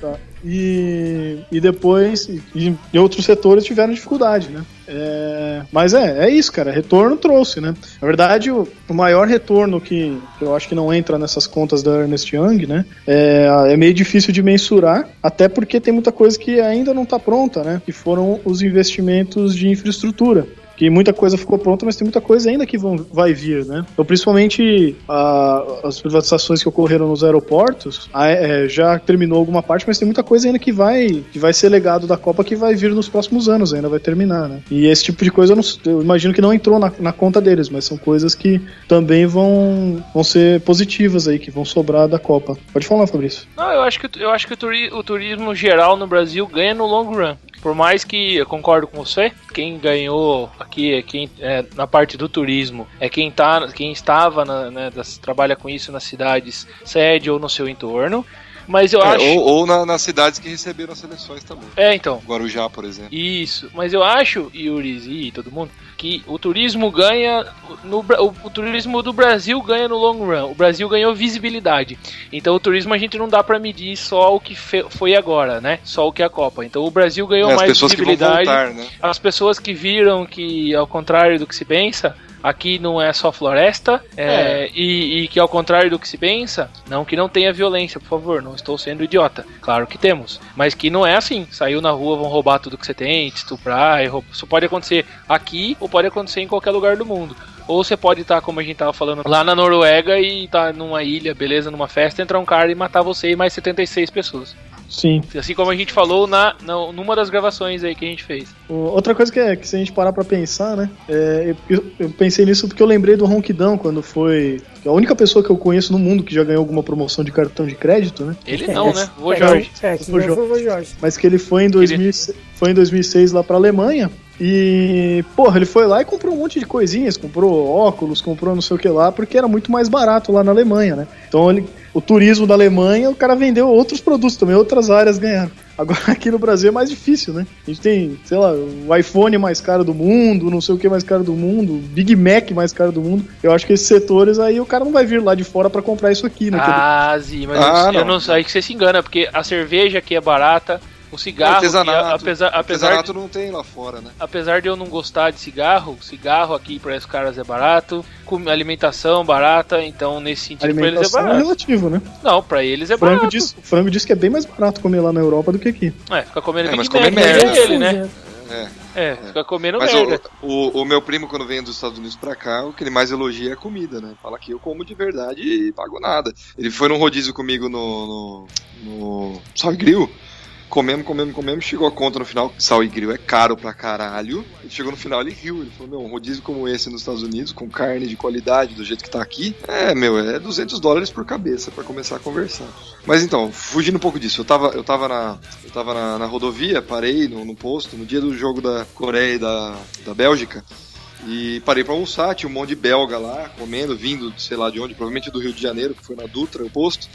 Tá. E, e depois, e, e outros setores tiveram dificuldade, né? É, mas é, é isso, cara. Retorno trouxe, né? Na verdade, o, o maior retorno que, que eu acho que não entra nessas contas da Ernest Young, né? É, é meio difícil de mensurar, até porque tem muita coisa que ainda não está pronta, né? Que foram os investimentos de infraestrutura que muita coisa ficou pronta, mas tem muita coisa ainda que vão, vai vir, né? Então, principalmente a- as privatizações que ocorreram nos aeroportos, a- é, já terminou alguma parte, mas tem muita coisa ainda que vai, que vai ser legado da Copa que vai vir nos próximos anos, ainda vai terminar, né? E esse tipo de coisa eu, não- eu imagino que não entrou na, na conta deles, mas são coisas que também vão, vão ser positivas aí, que vão sobrar da Copa. Pode falar, Fabrício. Não, eu acho que, eu acho que o, turi- o turismo geral no Brasil ganha no long run. Por mais que eu concordo com você, quem ganhou aqui é quem é, na parte do turismo é quem tá, quem estava na, né, das- trabalha com isso nas cidades sede ou no seu entorno. Mas eu É, acho. ou ou na- nas cidades que receberam as seleções também. É, então. Guarujá, por exemplo. Isso, mas eu acho, Yuri e todo mundo, que o turismo ganha. No, o, o turismo do Brasil ganha no long run. O Brasil ganhou visibilidade. Então o turismo a gente não dá pra medir só o que fe- foi agora, né? Só o que é a Copa. Então o Brasil ganhou É, mais visibilidade. voltar, né? As pessoas que viram que, ao contrário do que se pensa, aqui não é só floresta, é, E, e que ao contrário do que se pensa, não que não tenha violência, por favor, não estou sendo idiota. Claro que temos, mas que não é assim. Saiu na rua, vão roubar tudo que você tem, te estuprar, isso pode acontecer aqui ou pode acontecer em qualquer lugar do mundo. Ou você pode estar, como a gente tava falando, lá na Noruega e tá numa ilha, beleza, numa festa, entrar um cara e matar você e mais 76 pessoas. Sim. Assim como a gente falou na, na- numa das gravações aí que a gente fez. O- Outra coisa que, é, que se a gente parar pra pensar, né? é, eu, eu pensei nisso porque eu lembrei do Ronquidão quando foi. A única pessoa que eu conheço no mundo que já ganhou alguma promoção de cartão de crédito, né? Ele não, né? Vou é, Jorge. É, que Jorge. o Jorge. Mas que ele foi em, 2000, foi em 2006 lá pra Alemanha. E, porra, ele foi lá e comprou um monte de coisinhas, comprou óculos, comprou não sei o que lá, porque era muito mais barato lá na Alemanha, né? Então ele, o turismo da Alemanha, o cara vendeu outros produtos também, outras áreas ganharam. Agora aqui no Brasil é mais difícil, né? A gente tem, sei lá, o iPhone mais caro do mundo, não sei o que mais caro do mundo, o Big Mac mais caro do mundo. Eu acho que esses setores aí o cara não vai vir lá de fora pra comprar isso aqui, né? Ah, Zi, mas Ah, eu, eu não. não sei aí que você se engana, porque a cerveja aqui é barata, o cigarro, artesanato. que, apesar, apesar, Artesanato de, não tem lá fora, né? apesar de eu não gostar de cigarro, cigarro aqui para esses caras é barato, com alimentação barata, então nesse sentido pra eles é Alimentação é barato. relativo, né? Não, pra eles é frango, barato. diz, o frango diz que é bem mais barato comer lá na Europa do que aqui. É, fica comendo É, mas comer mas merda. é ele, né? É. É, fica comendo Mas merda. o, o, o meu primo, quando vem dos Estados Unidos pra cá, o que ele mais elogia é a comida, né? Fala que eu como de verdade e pago nada. Ele foi num rodízio comigo no, no, no Sal e Grill. Comemos, comemos, comemos. Chegou a conta no final. Sal e grill é caro pra caralho. Ele chegou no final, ele riu. Ele falou: Meu, um rodízio como esse nos Estados Unidos, com carne de qualidade, do jeito que tá aqui, é, meu, é 200 dólares por cabeça pra começar a conversar. Mas então, fugindo um pouco disso, eu tava, eu tava, na, eu tava na, na rodovia, parei no, no posto, no dia do jogo da Coreia e da, da Bélgica. E parei pra almoçar, tinha um monte de belga lá, comendo, vindo, sei lá de onde, provavelmente do Rio de Janeiro, que foi na Dutra, o posto.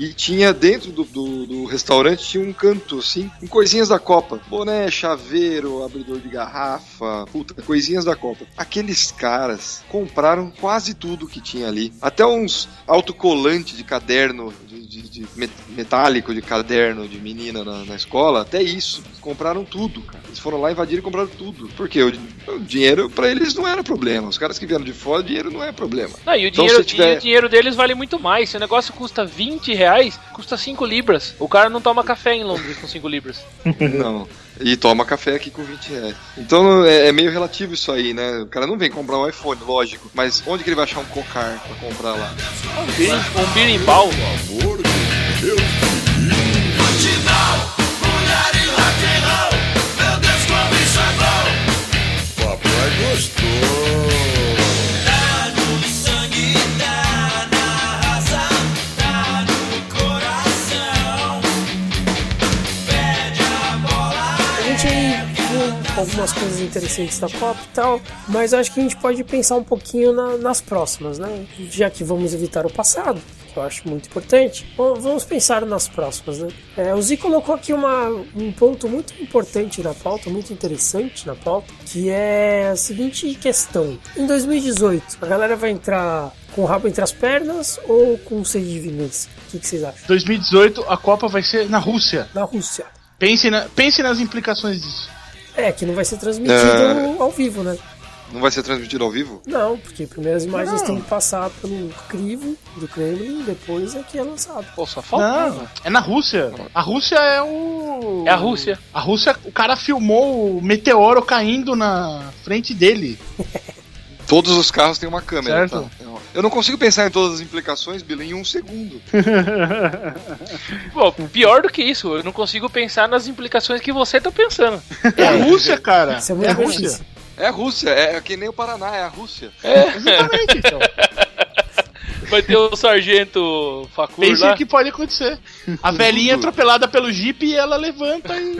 E tinha dentro do, do, do restaurante tinha um canto, assim, com coisinhas da Copa. Boné, chaveiro, abridor de garrafa, puta, coisinhas da Copa. Aqueles caras compraram quase tudo que tinha ali. Até uns autocolante de caderno, de, de- de met- metálico de caderno de menina na, na escola, até isso. Compraram tudo, cara. Eles foram lá, invadiram e compraram tudo. Porque o, o dinheiro pra eles não era problema. Os caras que vieram de fora, dinheiro não é problema. Não, e o, Então, dinheiro, tiver- e o dinheiro deles vale muito mais. Se o negócio custa 20 reais, custa 5 libras. O cara não toma café em Londres com 5 libras. Não. E toma café aqui com 20 reais. Então é, é meio relativo isso aí, né? O cara não vem comprar um iPhone, lógico. Mas onde que ele vai achar um cocar pra comprar lá? Um bir- um birimbau. Papai gostou. Algumas coisas interessantes da Copa e tal, mas acho que a gente pode pensar um pouquinho na- nas próximas, né? Já que vamos evitar o passado, que eu acho muito importante, vamos pensar nas próximas, né? É, o Zi colocou aqui uma, um ponto muito importante na pauta, muito interessante na pauta, que é a seguinte questão. Em 2018, a galera vai entrar com o rabo entre as pernas ou com sede de vingança? O que, que vocês acham? 2018 a Copa vai ser na Rússia. Na Rússia. Pense, na, pense nas implicações disso. É, que não vai ser transmitido É. ao vivo, né? Não vai ser transmitido ao vivo? Não, porque primeiro as imagens Não. têm que passar pelo crivo do Kremlin, depois é que é lançado. Pô, só faltava. Não, é na Rússia. A Rússia é o. É a Rússia. A Rússia, o cara filmou o meteoro caindo na frente dele. Todos os carros têm uma câmera, Certo. tá? Eu não consigo pensar em todas as implicações, Bila, em um segundo. Pô, pior do que isso, eu não consigo pensar nas implicações que você tá pensando. É a Rússia, cara. Isso é É muito a Rússia. É a Rússia, é que nem o Paraná, é a Rússia. Exatamente, então. Vai ter o sargento Facur Pense lá. o que pode acontecer. A velhinha atropelada pelo Jeep e ela levanta e.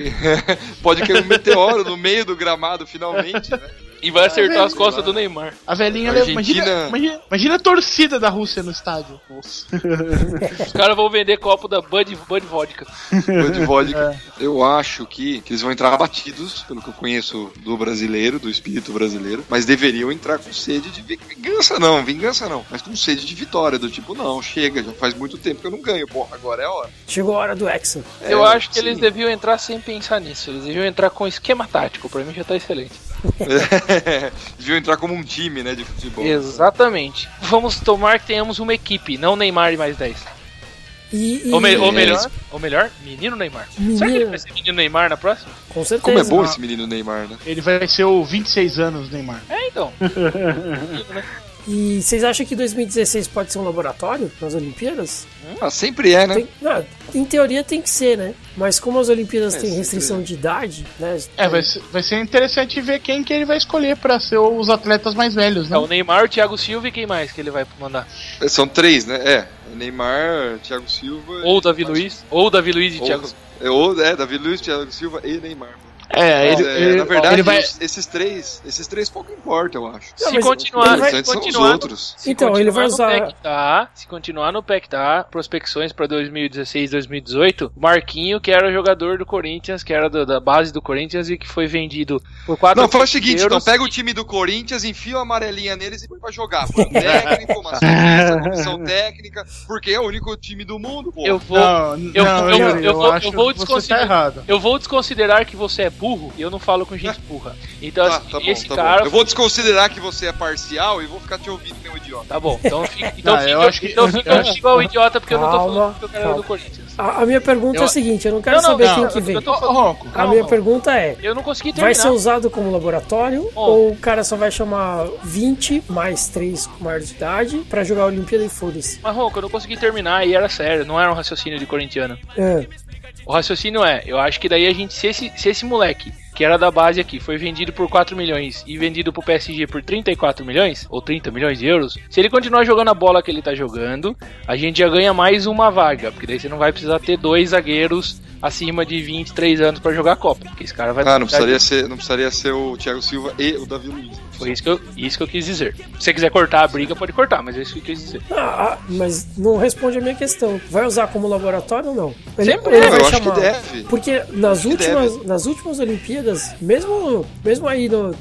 Pode cair um meteoro no meio do gramado, finalmente, né? E vai acertar velho. as costas do Neymar. A velhinha Argentina- imagina, imagina, imagina a torcida da Rússia no estádio. Os caras vão vender copo da Bud, Bud Vodka. Bud Vodka. Eu acho que, que eles vão entrar abatidos, pelo que eu conheço do brasileiro, do espírito brasileiro, mas deveriam entrar com sede de vi- vingança, não, vingança não, mas com sede de vitória, do tipo, não, chega, já faz muito tempo que eu não ganho, pô, agora é a hora. Chegou a hora do Hexa. Eu É, acho que sim. eles deviam entrar sem pensar nisso. Eles deviam entrar com esquema tático. Pra mim já tá excelente. Deviam entrar como um time, né, de futebol. Exatamente. Vamos tomar que tenhamos uma equipe, não Neymar e mais 10. E, e- Ou, me- ou melhor, ou melhor, menino Neymar. Menino. Será que ele vai ser menino Neymar na próxima? com certeza. Como é bom esse menino Neymar, né? Ele vai ser o 26 anos, Neymar. É, então. E vocês acham que 2016 pode ser um laboratório nas Olimpíadas? Ah, sempre é, né? Tem- não, em teoria tem que ser, né? Mas como as Olimpíadas É, têm restrição de idade, né? É, vai ser, vai ser interessante ver quem que ele vai escolher pra ser os atletas mais velhos, né? É o Neymar, o Thiago Silva e quem mais que ele vai mandar? São três, né? É, Neymar, Thiago Silva... Ou Davi Luiz, ou Davi Luiz e Ou, Thiago é, ou, é, Davi Luiz, Thiago Silva e Neymar. É, ele, é, ele- na verdade, ele vai. esses três, esses três pouco importa, eu acho. Não, Se mas continuar, ele vai- se são os continuar, outros. se Então, ele vai continuar usar- no PEC tá, se continuar no PEC tá, prospecções pra 2016, 2018, Marquinho, que era jogador do Corinthians, que era da, da base do Corinthians e que foi vendido por 4 Não, faz o seguinte, então pega o time do Corinthians, enfia a amarelinha neles e põe pra jogar. Um técnico, uma uma comissão técnica, porque é o único time do mundo, pô. Eu vou, Não, eu- não, eu- eu vou- acho eu vou que você tá desconsiderar- errado. eu vou desconsiderar que você é burro e eu não falo com gente burra. Então, Tá, assim, tá bom, esse tá cara. bom. Eu vou desconsiderar que você é parcial e vou ficar te ouvindo, meu idiota. Tá bom, então fica, então Não, fica, eu acho que- então fica eu acho- igual idiota porque eu não tô Calma, falando que eu quero calma. do Corinthians. A, a minha pergunta Eu- é a seguinte, eu não quero Não, não, saber não, quem que vem. eu tô Ronco, A calma. minha pergunta é, Eu não consegui vai terminar. ser usado como laboratório Bom. ou o cara só vai chamar 20 mais 3 com maior de idade pra jogar a Olimpíada e foda-se? Mas, Ronco, eu não consegui terminar e era sério, não era um raciocínio de corintiano. É. O raciocínio é, eu acho que daí a gente, se esse, se esse moleque, que era da base aqui, foi vendido por 4 milhões e vendido pro PSG por 34 milhões, ou 30 milhões de euros, se ele continuar jogando a bola que ele tá jogando, a gente já ganha mais uma vaga, porque daí você não vai precisar ter dois zagueiros acima de 23 anos pra jogar a Copa, porque esse cara vai Ah, não precisar precisaria, de- ser, não precisaria ser o Thiago Silva e o Davi Luiz. Foi isso que, eu, isso que eu quis dizer. Se você quiser cortar a briga, pode cortar, mas é isso que eu quis dizer. Ah, ah, mas não responde a minha questão. Vai usar como laboratório ou não? Ele, Sempre ele vai eu acho chamar. que deve. Porque nas últimas, nas últimas Olimpíadas, mesmo, mesmo aí no-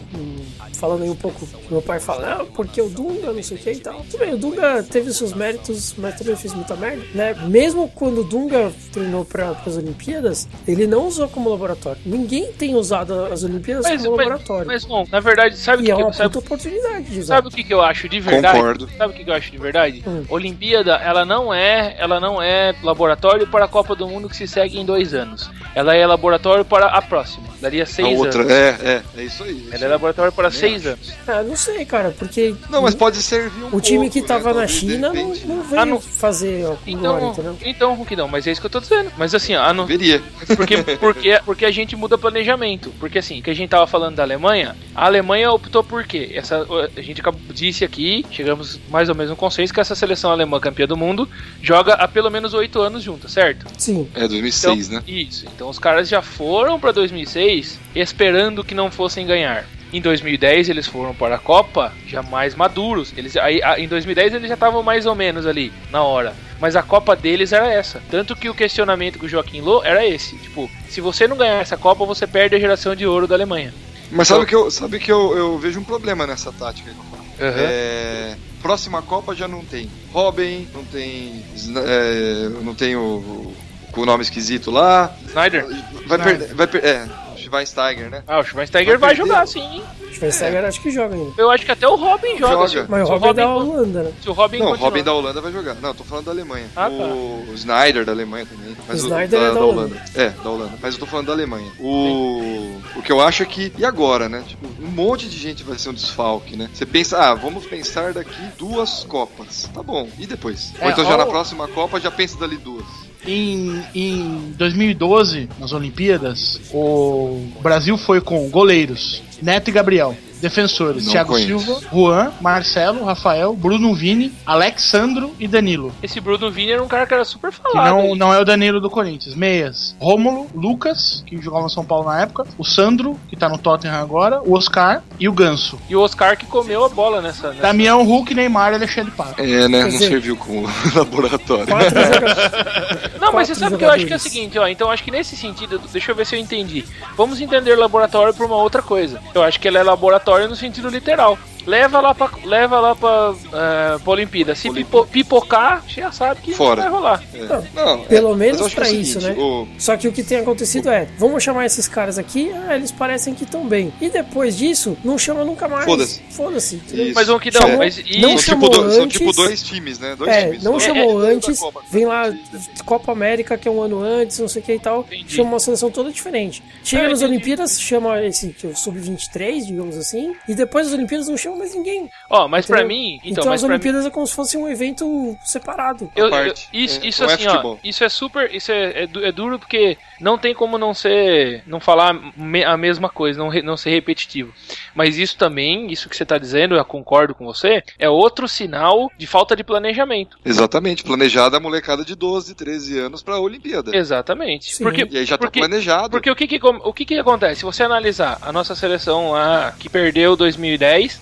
falando aí um pouco, meu pai fala, ah, porque o Dunga, não sei o que e tal. Tudo bem, o Dunga teve seus méritos, mas também fez muita merda, né? Mesmo quando o Dunga treinou para as Olimpíadas, ele não usou como laboratório. Ninguém tem usado as Olimpíadas Mas, como mas, laboratório. mas, bom, na verdade, sabe o que, é uma eu, sabe, oportunidade de usar. sabe o que, que eu acho de verdade? Concordo. Sabe o que, que eu acho de verdade? Hum. Olimpíada, ela não é, ela não é laboratório para a Copa do Mundo que se segue em dois anos. Ela é laboratório para a próxima. Daria A seis outra, anos. é, é, é isso aí. é isso Ela é aí. laboratório para Também seis acho. anos. Ah, não sei, cara, porque Não, mas pode servir um o time pouco, que tava né? na China não, não veio Ah, não. fazer ó, com Então, glória, entendeu? então, Hulk, não, mas é isso que eu tô dizendo. Mas assim, a não, Deveria. porque, porque, porque a gente muda planejamento. Porque assim, que a gente tava falando da Alemanha, a Alemanha optou por quê? Essa, a gente disse aqui, chegamos mais ou menos no consenso que essa seleção alemã campeã do mundo joga há pelo menos oito anos junta, certo? Sim. É 2006, então, né? Isso. Então os caras já foram pra 2006 esperando que não fossem ganhar. Em 2010 eles foram para a Copa já mais maduros. Eles, aí, em 2010 eles já estavam mais ou menos ali na hora. Mas a Copa deles era essa. Tanto que o questionamento com o Joaquim Lô era esse: tipo, se você não ganhar essa Copa, você perde a geração de ouro da Alemanha. Mas sabe que, eu, sabe que eu, eu vejo um problema nessa tática. Aham. É, próxima Copa já não tem Robin, não tem. É, não tem o, o, com o nome esquisito lá. Snyder? Vai perder. Vai per, é, Schweinsteiger, né? Ah, o Schweinsteiger vai, jogar sim. hein? Schweinsteiger acho que joga ainda. Eu acho que até o Robin joga. Joga. Mas o Robin é da con- Holanda, né? Se o Robin Não, o. Robin da Holanda vai jogar. Não, eu tô falando da Alemanha. Ah, tá. o, o Snyder da Alemanha também. Mas O o, Snyder da, é da da Holanda. É, da Holanda. Mas eu tô falando da Alemanha. O, o que eu acho é que. E agora, né? Tipo, um monte de gente vai ser um desfalque, né? Você pensa, ah, vamos pensar daqui duas Copas. Tá bom. E depois? Ou É, então já ó- na próxima Copa já pensa dali duas. Em, em 2012, nas Olimpíadas, o Brasil foi com goleiros Neto e Gabriel. Defensores: Não Thiago conheço. Silva, Juan, Marcelo, Rafael, Bruno Vini, Alexandro e Danilo. Esse Bruno Vini era um cara que era super Que falado. não, não é o Danilo do Corinthians. Meias: Rômulo, Lucas, que jogava no São Paulo na época, o Sandro, que tá no Tottenham agora, o Oscar e o Ganso. E o Oscar que comeu a bola nessa. nessa... Damião, Hulk, Neymar e Alexandre Pato. É, né? Não dizer- serviu como laboratório. Quatro. Não, mas você sabe que eu acho que é o seguinte, ó. Então acho que nesse sentido, deixa eu ver se eu entendi. Vamos entender laboratório por uma outra coisa. Eu acho que ele é laboratório no sentido literal. Leva lá pra, leva lá pra, eh, pra Olimpíada. Se pipo- pipocar, você já sabe que Fora. vai rolar. É. Não, Pelo é, menos que é o pra seguinte, isso, né? o- Só que o que tem acontecido é, vamos chamar esses caras aqui, ah, eles parecem que estão bem. E depois disso, não chama nunca mais. Foda-se. Foda-se. Mas o que não, mas e- não são, chamou tipo, são tipo dois times, né? Dois É, times. não chamou É, é, antes, Copa. vem lá Copa América, que é um ano antes, não sei o que e tal, Entendi. chama uma seleção toda diferente. Chega É, nas. Olimpíadas, chama esse que é o Sub-23, digamos assim, e depois das Olimpíadas não chama mais ninguém. Ó, mas pra entendeu? mim, então, Então, mas as pra mim, Olimpíadas é como se fosse um evento separado. Eu, eu- parte. isso, É, isso é assim, ó, isso é super, isso é, é, é duro porque não tem como não ser, não falar me- a mesma coisa, não, re- não ser repetitivo. Mas isso também, isso que você tá dizendo, eu concordo com você, é outro sinal de falta de planejamento. Exatamente, planejada a molecada de 12, 13 anos pra Olimpíada. Exatamente. Sim. Porque, E aí já tá porque, planejado. porque o que que, o que que acontece? Se você analisar a nossa seleção lá, que perdeu 2010,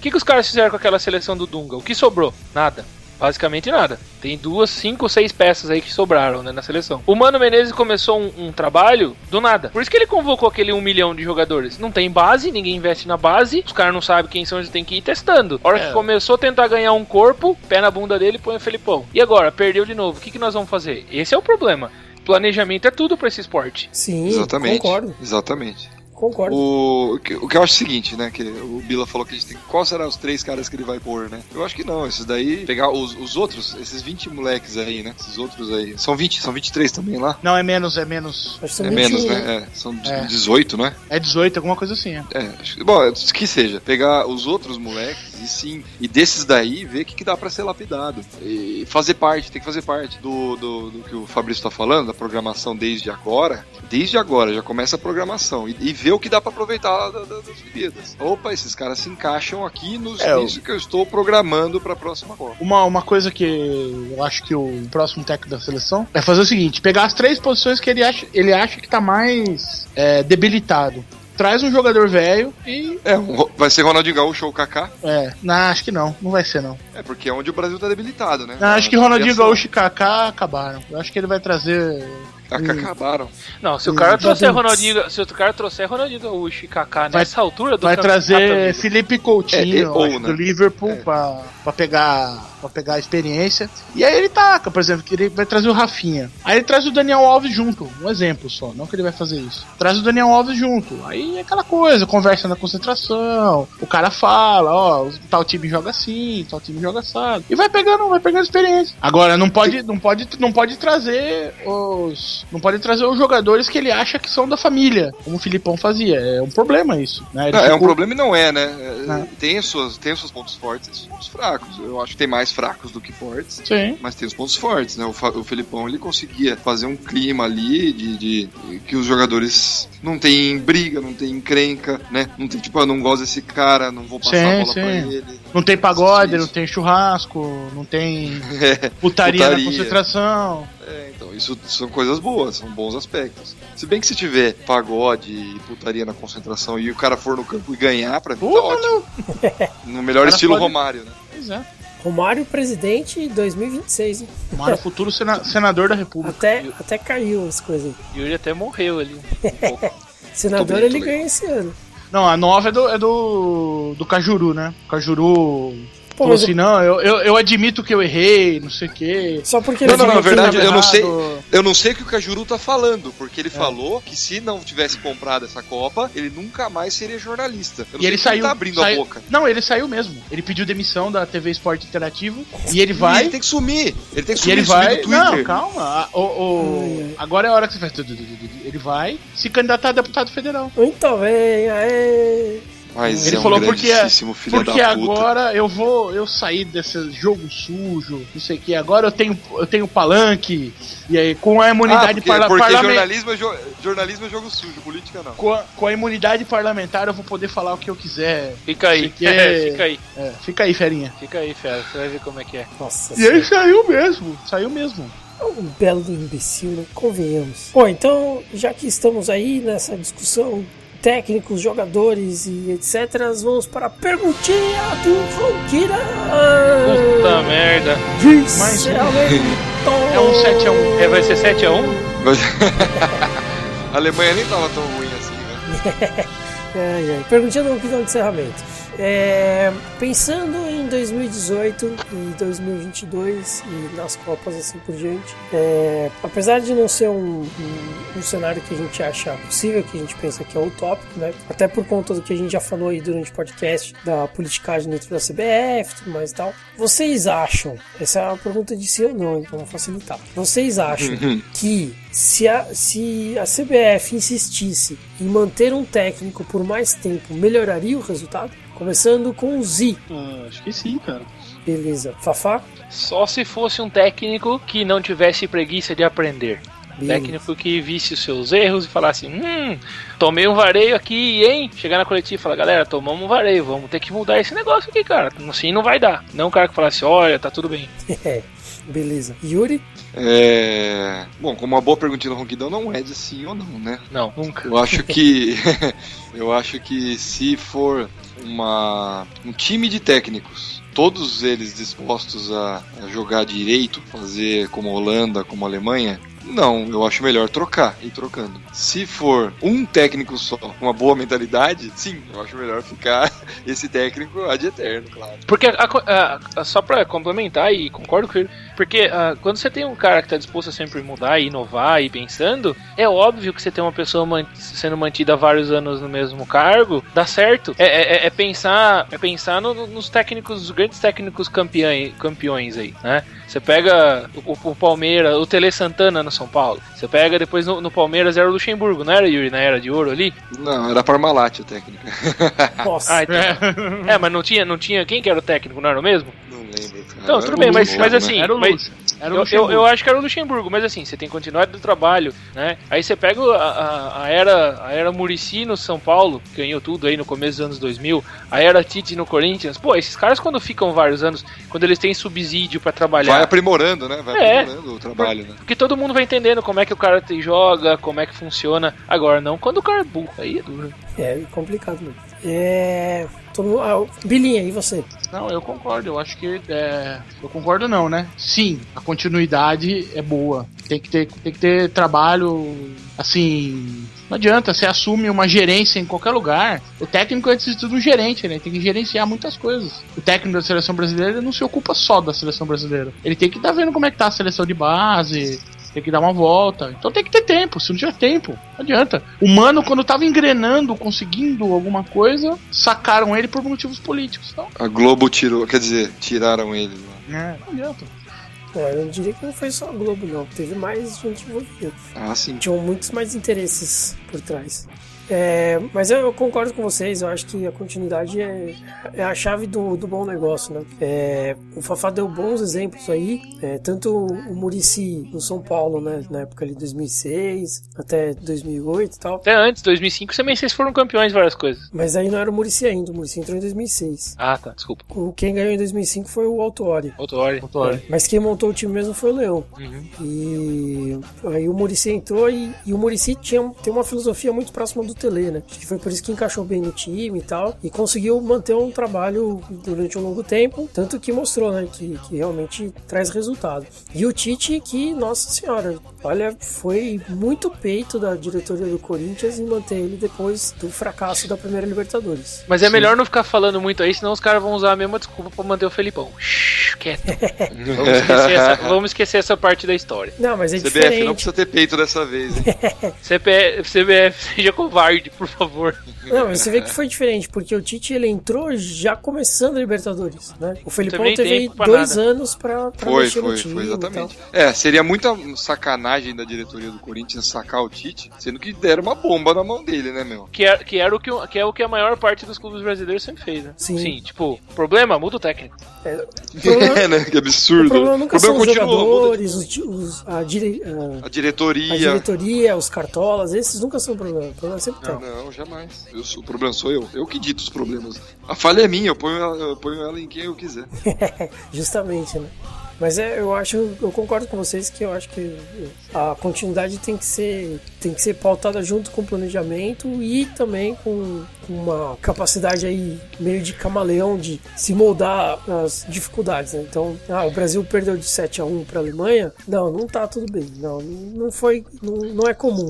o que que os caras fizeram com aquela seleção do Dunga? O que sobrou? Nada. Basicamente nada. Tem duas, cinco, seis peças aí que sobraram né, na seleção. O Mano Menezes começou um, um trabalho do nada. Por isso que ele convocou aquele um milhão de jogadores. Não tem base, ninguém investe na base, os caras não sabem quem são, eles têm que ir testando. A hora É. que começou a tentar ganhar um corpo, pé na bunda dele, põe o Felipão. E agora, perdeu de novo. O que, que nós vamos fazer? Esse é o problema. Planejamento é tudo pra esse esporte. Sim, Exatamente. concordo, Exatamente. Concordo. O, o que o que eu acho é o seguinte, né? Que o Bila falou que a gente tem. Qual será os três caras que ele vai pôr, né? Eu acho que não. Esses daí. Pegar os, os outros, esses 20 moleques aí, né? Esses outros aí. São 20, são 23 também lá? Não, é menos, é menos. Acho que são É 21, menos, né? É, são É. 18, né? É 18, alguma coisa assim. É. É, acho que, bom, que seja, pegar os outros moleques e sim, e desses daí ver o que, que dá pra ser lapidado. E fazer parte, tem que fazer parte do, do, do que o Fabrício tá falando, da programação desde agora. Desde agora, já começa a programação. E, e ver o que dá pra aproveitar da- da- das Olimpíadas. Opa, esses caras se encaixam aqui nos, É, o- nisso que eu estou programando pra próxima Copa. Uma, uma coisa que eu acho que o próximo técnico da seleção é fazer o seguinte: pegar as três posições que ele acha, ele acha que tá mais é, debilitado. Traz um jogador velho e. É, um vai ser Ronaldinho Gaúcho ou Kaká? É, não, acho que não, não vai ser não. É, porque é onde o Brasil tá debilitado, né? Não, acho que Na Ronaldinho. Gaúcho e Kaká acabaram. Eu acho que ele vai trazer. Kaká acabaram. Não, se o cara Hum, trouxer Gaúcho. Ronaldinho, se o cara trouxer Ronaldinho Gaúcho e Kaká Vai- nessa altura do Vai trazer Felipe Coutinho É, ou, né? do Liverpool É. pra, pra, pegar, pra pegar a experiência. E aí ele taca, por exemplo, que ele vai trazer o Rafinha. Aí ele traz o Daniel Alves junto. Um exemplo só, não que ele vai fazer isso. Traz o Daniel Alves junto. Aí é aquela coisa, conversa na concentração. O cara fala, ó, tal time joga assim, tal time joga assado. E vai pegando, vai pegando experiência. Agora, não pode, não pode, não pode trazer os. Não pode trazer os jogadores que ele acha que são da família, como o Filipão fazia. É um problema isso. Né? Não, é um ficou- problema e não é, né? É, Não. Tem, os seus, tem os seus pontos fortes e os pontos fracos. Eu acho que tem mais fracos do que fortes. Sim. Mas tem os pontos fortes, né? O, o Felipão ele conseguia fazer um clima ali de, de- que os jogadores não tem briga, não tem encrenca, né? Não tem tipo, eu não gosto desse cara, não vou passar Sim, a bola sim. pra ele. Não tem pagode, Isso. não tem churrasco, não tem É, putaria, na Putaria. concentração. é, então, isso são coisas boas, são bons aspectos. Se bem que se tiver pagode e putaria na concentração e o cara for no campo e ganhar, pra mim tá Porra, ótimo. No melhor estilo pode- Romário, né? Pois é. Romário presidente 2026, hein? Mário Futuro sena- senador da República. Até, até caiu as coisas aí. Yuri até morreu ali. um pouco. Senador bem, ele ganha esse ano. Não, a nova é do, é do, do Cajuru, né? Cajuru Pô, falou assim, não, eu, eu, eu admito que eu errei, não sei o quê. só porque Não, ele não, na verdade, eu não sei. Eu não sei o que o Cajuru tá falando, porque ele falou que se não tivesse comprado essa Copa, ele nunca mais seria jornalista. Eu não E sei ele saiu. tá abrindo saiu- a boca. Não, ele saiu mesmo. Ele pediu demissão da TV Esporte Interativo e ele E vai. ele tem que sumir. Ele tem que E sumir, ele sumir vai. do Twitter. Não, calma. A- o- o- agora é a hora que você faz. Ele vai se candidatar a deputado federal. Muito bem, aê. Mas Ele é um falou porque, filho porque da puta. agora eu vou eu sair desse jogo sujo, não sei o que. Agora eu tenho eu tenho palanque e aí com a Ah, imunidade porque, parla- porque parlamentar jornalismo, é jo- jornalismo é jogo sujo, política não. com a, com a imunidade parlamentar eu vou poder falar o que eu quiser. Fica aí, aqui é- fica aí, É, fica aí, ferinha. fica aí, fera. Você vai ver como é que é. Nossa E aí saiu mesmo, saiu mesmo. É um belo imbecil, né? Convenhamos. Bom, então, já que estamos aí nessa discussão técnicos, jogadores e etc, vamos para a perguntinha do Ronquira. Puta merda. Mais um. É É um 7 a 1. É, vai ser 7x1? Mas- a Alemanha nem tava tão ruim assim, né? Ai, ai. Perguntinha do Ronquira de encerramento. É, pensando em 2018 e 2022 e nas Copas assim por diante, é, apesar de não ser um, um, um cenário que a gente acha possível, que a gente pensa que é utópico, né? Até por conta do que a gente já falou aí durante o podcast da politicagem dentro da CBF, tudo mais e tal. Vocês acham? Essa é uma pergunta de sim ou não, então vamos facilitar. Vocês acham que se a, se a CBF insistisse em manter um técnico por mais tempo, melhoraria o resultado? Começando com o Z. Ah, acho que sim, cara. Beleza. Fafá? Só se fosse um técnico que não tivesse preguiça de aprender. Beleza. técnico que visse os seus erros e falasse: Hum, tomei um vareio aqui, hein? Chegar na coletiva e falar: Galera, tomamos um vareio, vamos ter que mudar esse negócio aqui, cara. Assim não vai dar. Não um cara que falasse: Olha, tá tudo bem. Beleza. Yuri? É... Bom, como uma boa perguntinha do Ronquidão, não é de sim ou não, né? Não, nunca. Eu acho que. eu acho que se for uma, um time de técnicos, todos eles dispostos a, a jogar direito, fazer como a Holanda, como a Alemanha. Não, eu acho melhor trocar e ir trocando. Se for um técnico só, com uma boa mentalidade, sim, eu acho melhor ficar esse técnico ad eterno, claro. Porque, a a- a- só pra complementar, e concordo com ele, porque ah, quando você tem um cara que tá disposto a sempre mudar e inovar e ir pensando, é óbvio que você tem uma pessoa man- sendo mantida há vários anos no mesmo cargo, dá certo. É, é- é pensar, é pensar no- no- nos técnicos, os grandes técnicos campeões, campeões aí, né? Você pega o, o Palmeiras, o Tele Santana no São Paulo. Você pega depois no, no Palmeiras era o Luxemburgo, não era Yuri na era de ouro ali? Não, era Parmalat a técnica. Nossa. Ah, então. é, mas não tinha, não tinha. Quem que era o técnico, não era o mesmo? Não. Então, tudo bem, mas, mas né? assim, Era o mas- Luxo. Era o eu, eu, acho que era o Luxemburgo, mas assim, você tem continuidade do trabalho, né? Aí você pega a, a, a era a era Murici no São Paulo, que ganhou tudo aí no começo dos anos 2000, a era Tite no Corinthians. Pô, esses caras quando ficam vários anos, quando eles têm subsídio pra trabalhar, Vai aprimorando, né? Vai É. aprimorando o trabalho, né? porque todo mundo vai entendendo como é que o cara te joga, como é que funciona. Agora não, quando o cara é burro, aí é duro. É complicado mesmo. É. Todo mundo... ah, Bilinha, e você? Não, eu concordo. Eu acho que é, eu concordo não, né? Sim, a continuidade é boa. Tem que ter, tem que ter trabalho, assim. Não adianta, você assume uma gerência em qualquer lugar. O técnico é antes de tudo um gerente, né? Tem que gerenciar muitas coisas. O técnico da seleção brasileira não se ocupa só da seleção brasileira. Ele tem que estar vendo como é que tá a seleção de base, tem que dar uma volta. Então tem que ter tempo. Se não tiver tempo, não adianta. O Mano, quando tava engrenando, conseguindo alguma coisa, sacaram ele por motivos políticos. Então, A Globo tirou, quer dizer, tiraram ele. né? é, não adianta. É, eu não diria que não foi só a Globo, não. Teve mais gente envolvida. Ah, sim. Tinham muitos mais interesses por trás. É, mas eu concordo com vocês, eu acho que a continuidade é, é a chave do, do bom negócio, né? É, o Fafá deu bons exemplos aí, é, tanto o Murici no São Paulo, né, na época ali de 2006 até 2008 e tal, Até antes, 2005, também vocês foram campeões de várias coisas. mas aí não era o Murici ainda, o Murici entrou em 2006. Ah, tá, desculpa. O, quem ganhou em 2005 foi o Autuori. Outro hora. Mas quem montou o time mesmo foi o Leão. Uhum. E aí o Murici entrou e, e o Murici tinha, tem uma filosofia muito próxima do Tele, né? Acho que foi por isso que encaixou bem no time e tal. E conseguiu manter um trabalho durante um longo tempo. Tanto que mostrou, né? Que, que realmente traz resultado. E o Tite, que, nossa senhora, olha, foi muito peito da diretoria do Corinthians em manter ele depois do fracasso da primeira Libertadores. Mas é melhor não ficar falando muito aí, senão os caras vão usar a mesma desculpa pra manter o Felipão. Shhh, quieto. Vamos esquecer, essa, vamos esquecer essa parte da história. Não, mas é CBF, não diferente. precisa ter peito dessa vez? CPF, CBF, seja covarde. por favor. Não, mas você vê que foi diferente, porque o Tite ele entrou já começando a Libertadores, né? O Felipão Também teve dois nada. anos pra, pra Foi, mexer no foi, time foi exatamente. É, seria muita sacanagem da diretoria do Corinthians sacar o Tite, sendo que deram uma bomba na mão dele, né, meu? Que, é, que, era o que, o- que é o que a maior parte dos clubes brasileiros sempre fez, né? Sim. tipo, problema, muda o técnico. O problema, É, né? Que o absurdo. problema nunca são os continua, muda jogadores, os, os- a, dire- a- A diretoria. a diretoria, os cartolas, esses nunca são problema. O problema é sempre tem. Não, jamais. Eu sou- o problema sou eu. Eu que dito os problemas. A falha é minha, eu ponho ela, eu ponho ela em quem eu quiser. Justamente, né? Mas é, eu acho, eu concordo com vocês que eu acho que a continuidade tem que ser, tem que ser pautada junto com o planejamento e também com, uma capacidade aí meio de camaleão de se moldar às dificuldades. Né? Então, ah, o Brasil perdeu de 7 a 1 para a Alemanha. Não, não tá tudo bem. Não, não foi, não, não é comum.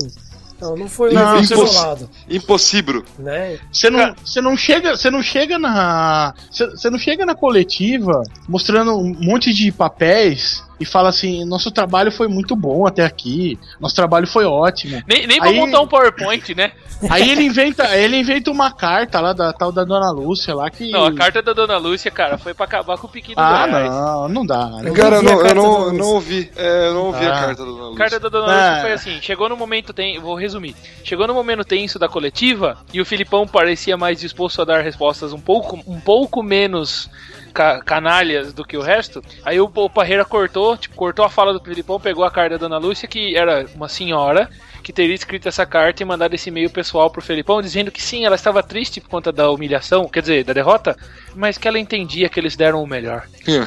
Não, não foi imposs- isolado, Impossível. né? Você não, você não chega, você não chega na, você você não chega na coletiva mostrando um monte de papéis e fala assim, nosso trabalho foi muito bom até aqui, nosso trabalho foi ótimo. Nem, nem pra Aí- montar um PowerPoint, né? Aí ele inventa, ele inventa uma carta lá da tal da Dona Lúcia lá que Não, a carta da Dona Lúcia, cara, foi pra acabar com o piqui do Ah, Goiás. não, não dá. Não Cara, eu a não, eu não, da eu não ouvi. É, eu não ouvi a Ah. carta do Dona A Lúcia. carta da Dona É. Lúcia foi assim, chegou no momento, tem, vou resumir, chegou no momento tenso da coletiva e o Filipão parecia mais disposto a dar respostas um pouco, um pouco menos ca- canalhas do que o resto. Aí o, o Parreira cortou, tipo, cortou a fala do Filipão, pegou a carta da Dona Lúcia, que era uma senhora, que teria escrito essa carta e mandado esse e-mail pessoal pro Felipão, dizendo que sim, ela estava triste por conta da humilhação, quer dizer, da derrota, mas que ela entendia que eles deram o melhor.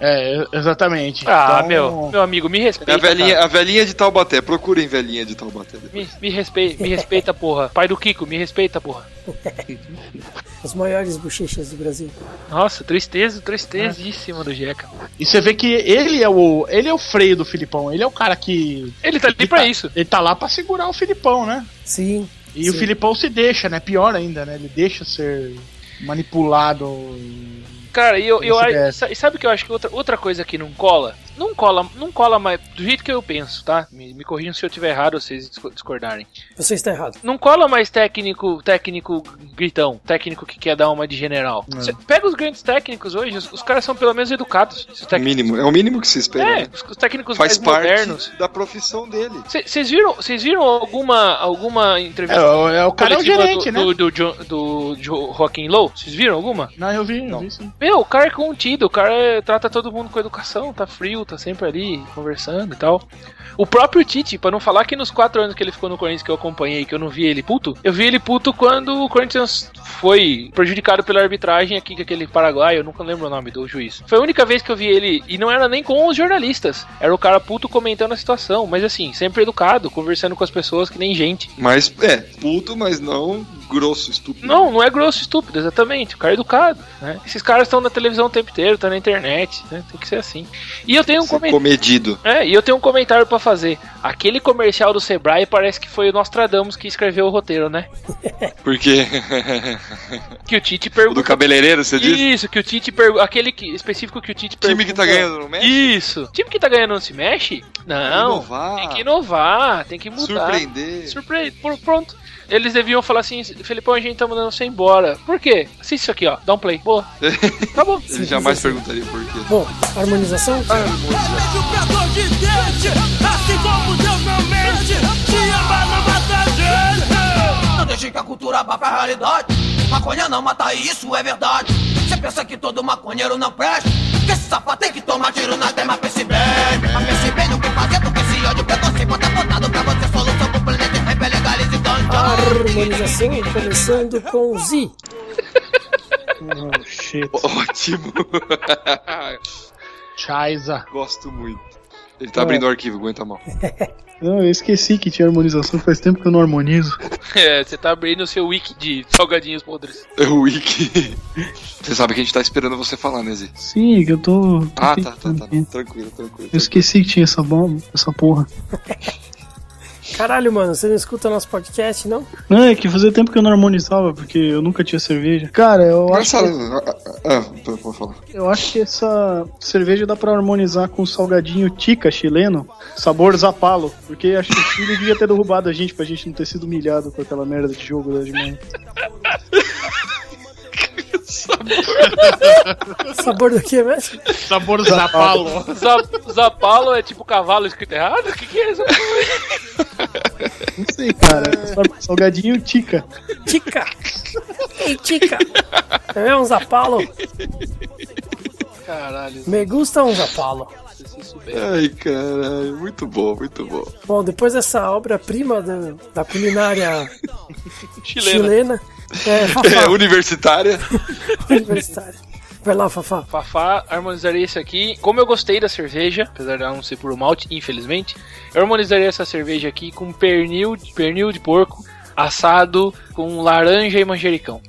É, exatamente. Ah, Então, meu, meu amigo, me respeita. É a velhinha, cara. a velhinha de Taubaté. Procurem velhinha de Taubaté. Me, me, respeita, me respeita, porra. Pai do Kiko, me respeita, porra. As maiores bochechas do Brasil. Nossa, tristeza, tristezíssima do Jeca. E você vê que ele é o, ele é o freio do Filipão, ele é o cara que Ele tá ali pra isso. ele tá lá pra segurar o Filipão, né? Sim. E o sim. Filipão se deixa, né? Pior ainda, né? Ele deixa ser manipulado. Cara, e eu, eu, é. sabe que eu acho que outra, outra coisa que não cola? Não cola, não cola mais do jeito que eu penso, tá? Me, me corrijam se eu tiver errado ou vocês disco- discordarem. Você está errado. Não cola mais técnico, técnico gritão, técnico que quer dar uma de general. Cê pega os grandes técnicos hoje, os, os caras são pelo menos educados. Técnicos, mínimo, é o mínimo que se espera. é, né? os, os técnicos Faz mais parte modernos. da profissão dele. Vocês viram, vocês viram alguma, alguma É, entrevista o- é o cara é o gerente, do, né? do, do, do, Jo- Joaquim Low? Vocês viram alguma? Não, eu vi, eu Não. vi sim. Meu, o cara é contido, o cara é- trata todo mundo com educação, tá frio, tá sempre ali conversando e tal. O próprio Tite, pra não falar que nos quatro anos que ele ficou no Corinthians que eu acompanhei, que eu não vi ele puto, eu vi ele puto quando o Corinthians foi prejudicado pela arbitragem aqui com aquele paraguaio, eu nunca lembro o nome do juiz. Foi a única vez que eu vi ele, e não era nem com os jornalistas, era o cara puto comentando a situação, mas assim, sempre educado, conversando com as pessoas que nem gente. Mas, é, puto, mas não grosso, estúpido. Não, não é grosso estúpido, exatamente. O cara é educado, né? Esses caras estão na televisão o tempo inteiro, tá na internet, né? Tem que ser assim. E eu tenho um comentário. comedido. É, e eu tenho um comentário pra fazer. Aquele comercial do Sebrae parece que foi o Nostradamus que escreveu o roteiro, né? Porque. Que o Tite o do pergunta. cabeleireiro, você disse? Isso, que o Tite pergunta. Aquele que, específico que o Tite pergunta. Time que tá ganhando no mexe? Isso. Time que tá ganhando não se mexe? Não. Inovar. Tem que inovar, tem que mudar. Surpreender. Surpre... por- Pronto. Eles deviam falar assim, Felipão, a gente tá mandando você embora. Por quê? Assiste isso aqui, ó. Dá um play. Boa. Acabou. Ele jamais perguntaria por quê. Bom, harmonização? Assim Deus não mente. Se ama, não mata gente. Não deixe que a cultura abafe a realidade. Maconha não mata, isso é verdade. Você pensa que todo maconheiro não presta? Que esse safado tem que tomar tiro na tema, pense bem. Mas pense bem no que fazer, porque esse ódio preconceito é botado pra você. Harmonização começando com Z. Oh, shit. Ótimo. Chaiza. Gosto muito. Ele tá abrindo o arquivo, aguenta mal. Não, eu esqueci que tinha harmonização, faz tempo que eu não harmonizo. É, você tá abrindo o seu wiki de salgadinhos podres. É o Wiki. Você sabe que a gente tá esperando você falar, né, Zé? Sim, que eu tô. tô Ah, tá, tá, tentando tá. aqui. Tranquilo, tranquilo. Eu esqueci que tinha essa bomba, essa porra. Caralho, mano, você não escuta nosso podcast, não? Não, é que fazia tempo que eu não harmonizava, porque eu nunca tinha cerveja. Cara, eu acho, que, Ah, ah, pode falar. eu acho que essa cerveja dá pra harmonizar com o salgadinho tica chileno, sabor zapalo. Porque acho que o Chile devia ter derrubado a gente pra gente não ter sido humilhado com aquela merda de jogo da de manhã. Sabor do que mesmo? Sabor zapalo. Zap- Zapalo é tipo cavalo escrito errado? O que, que é isso? Não sei, cara. Salgadinho tica. Tica! Ei, Tica! É um zapalo? Caralho, Me gusta um zapalo. Ai, caralho. Muito bom, muito bom. Bom, depois dessa obra-prima da, da culinária Chilena. chilena, é, É, Fafá, universitária. universitária. Vai lá, Fafá. Fafá harmonizaria esse aqui. Como eu gostei da cerveja, apesar de ela não ser puro malte, infelizmente, eu harmonizaria essa cerveja aqui com pernil, pernil de porco assado com laranja e manjericão.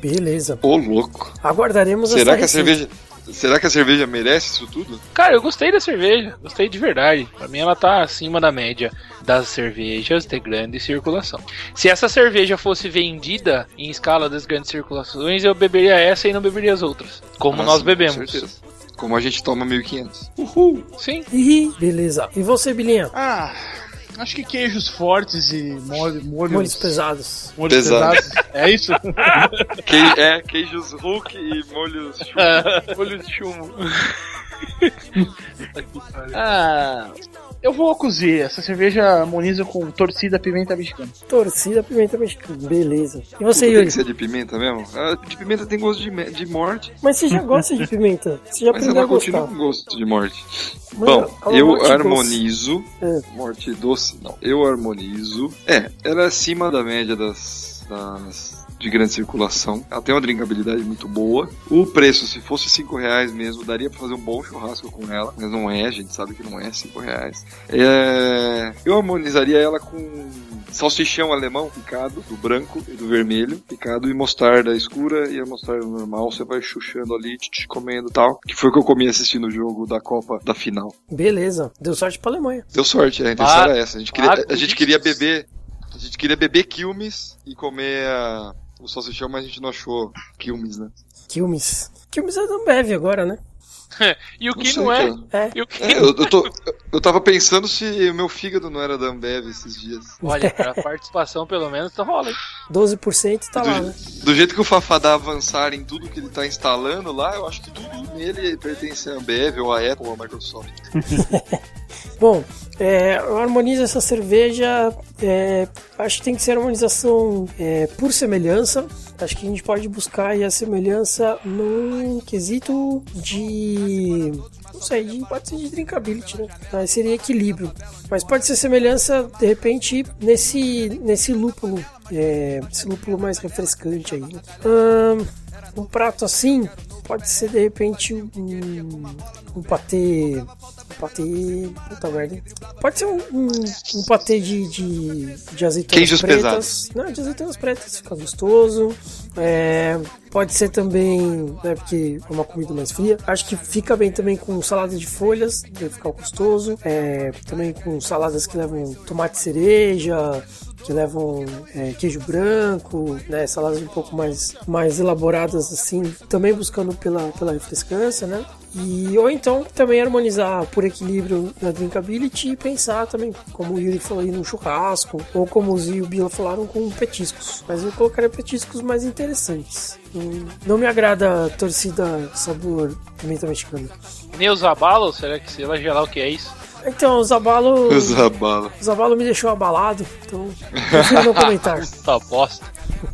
Beleza. Ô, louco. Aguardaremos Será essa que a cerveja. Será que a cerveja merece isso tudo? Cara, eu gostei da cerveja, gostei de verdade. Pra mim ela tá acima da média das cervejas de grande circulação. Se essa cerveja fosse vendida em escala das grandes circulações, eu beberia essa e não beberia as outras. Como Ah, nós sim, com bebemos. certeza. Como a gente toma 1500. Sim. Ih, beleza. E você, Bilinha? Ah, acho que queijos fortes e molho, molhos, Molhos pesados. molhos Pesado. pesados. É isso? Que- é, queijos Hulk e molhos. Olho de chumbo. Ah, eu vou cozer. Essa cerveja harmoniza com torcida pimenta mexicana. Torcida pimenta mexicana. Beleza. E você, Tem Yuri? que ser de pimenta mesmo? Ah, de pimenta tem gosto de, me- de morte, Mas você já gosta de pimenta? Você já mas aprendeu a ela continua gostar? com gosto de morte. Mano, Bom, eu morte doce. harmonizo. É. Morte doce, não. Eu harmonizo. É, ela é acima da média das. das de grande circulação. Ela tem uma drinkabilidade muito boa. O preço, se fosse 5 reais mesmo, daria pra fazer um bom churrasco com ela. Mas não é, a gente sabe que não é 5 reais. É, eu harmonizaria ela com salsichão alemão picado, do branco e do vermelho, picado, e mostarda escura e a mostarda normal. Você vai chuchando ali, tch, comendo e tal. Que foi o que eu comi assistindo o jogo da Copa da final. Beleza. Deu sorte pra Alemanha. Deu sorte, a intenção Ah, era essa. A gente queria, ah, a gente queria beber. A gente queria beber quilmes e comer a- o salsichão, mas a gente não achou quilmes, né? Quilmes. Quilmes é da Ambev agora, né? E o que sei, não é? cara. É. E o que É, eu, eu, tô, eu tava pensando se o meu fígado não era da Ambev esses dias. Olha, pra participação pelo menos tá rola, hein? 12% tá lá, do, né? do jeito que o Fafá dá avançar em tudo que ele tá instalando lá, eu acho que tudo nele pertence à Ambev ou à Apple ou à Microsoft. Bom, é, eu harmonizo essa cerveja. é, acho que tem que ser harmonização é, por semelhança. Acho que a gente pode buscar aí a semelhança num quesito de. Não sei, de, pode ser de drinkability, né? Aí seria equilíbrio. Mas pode ser semelhança, de repente, nesse, nesse lúpulo. É, esse lúpulo mais refrescante aí. né? Um prato assim pode ser de repente um, um patê. Um patê. Puta merda. Pode ser um, um, um patê de, de, de azeitonas Queijos pretas. pesados. Não, de azeitonas pretas, fica gostoso. É, pode ser também, né, porque é uma comida mais fria. Acho que fica bem também com salada de folhas, deve ficar gostoso. É, também com saladas que levam tomate cereja, que levam é, queijo branco, né, saladas um pouco mais, mais elaboradas assim, também buscando pela, pela refrescância, né? E, ou então também harmonizar por equilíbrio na drinkability e pensar também, como o Yuri falou aí, no churrasco, ou como o Zio e o Bila falaram, com petiscos. Mas eu colocaria petiscos mais interessantes. Não me agrada a torcida sabor pimenta mexicana. Nem os abalos, será que se ela gelar o que é isso? Então, o Zabalo, Usa bala. o Zabalo me deixou abalado, então prefiro não comentar. Tá bosta.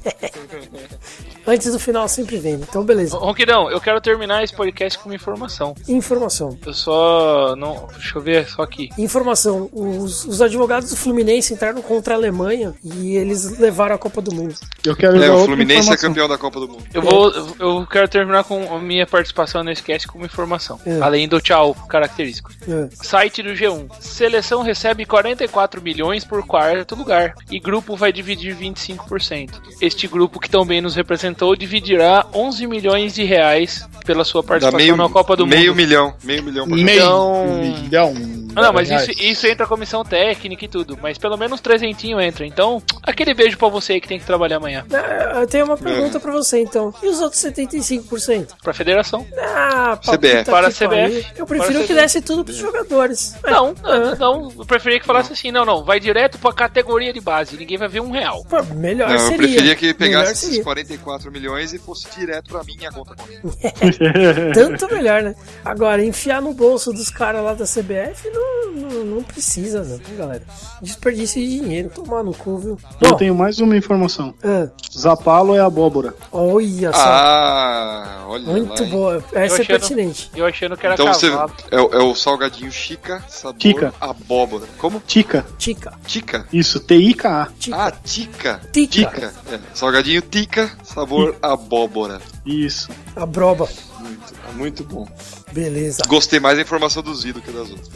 Antes do final sempre vem, então beleza. Ronquidão, eu quero terminar esse podcast com uma informação. Informação. Eu só. não Deixa eu ver só aqui. Informação, os, os advogados do Fluminense entraram contra a Alemanha e eles levaram a Copa do Mundo. Eu quero É, o Fluminense é informação. campeão da Copa do Mundo. Eu vou. Eu quero terminar com a minha participação nesse cast com uma informação. É. Além do tchau característico. É. Site do G1. Seleção recebe 44 milhões por quarto lugar. E grupo vai dividir 25%. Este grupo que também nos representou dividirá 11 milhões de reais pela sua participação meio, na Copa do meio Mundo. milhão. Meio milhão por Meio Então- milhão. Ah, Não, mas isso, isso entra a comissão técnica e tudo. Mas pelo menos trezentinho entra. Então, aquele beijo pra você aí que tem que trabalhar amanhã. Ah, Eu tenho uma pergunta pra você então. E os outros 75%? Pra federação. Ah, pra CBF. Para que CBF. pariu. Eu prefiro que desse tudo pros jogadores. Não, Ah. não, eu preferia que falasse assim, não, não, vai direto pra categoria de base, ninguém vai ver um real. Pô, melhor Não, eu seria. preferia que pegasse esses seria. 44 milhões e fosse direto pra minha conta corrente. Tanto melhor, né? Agora, enfiar no bolso dos caras lá da CBF não, não, não precisa, não, galera. Desperdício de dinheiro, tomar no cu, viu? Eu Bom, tenho mais uma informação. ah, Zapalo é abóbora. olha só. Ah, olha muito lá, hein? boa. Essa é pertinente. Eu achando que era Então você cavalo. é, o- é o salgadinho Chica, sabor Tica. abóbora. Como? Tica. Tica. Tica? Isso, T-I-K-A. Tica. Ah, tica. Tica. É, salgadinho Tica, sabor abóbora. Isso. A broba. Muito, muito bom. Beleza. Gostei mais da informação do Zido que das outras.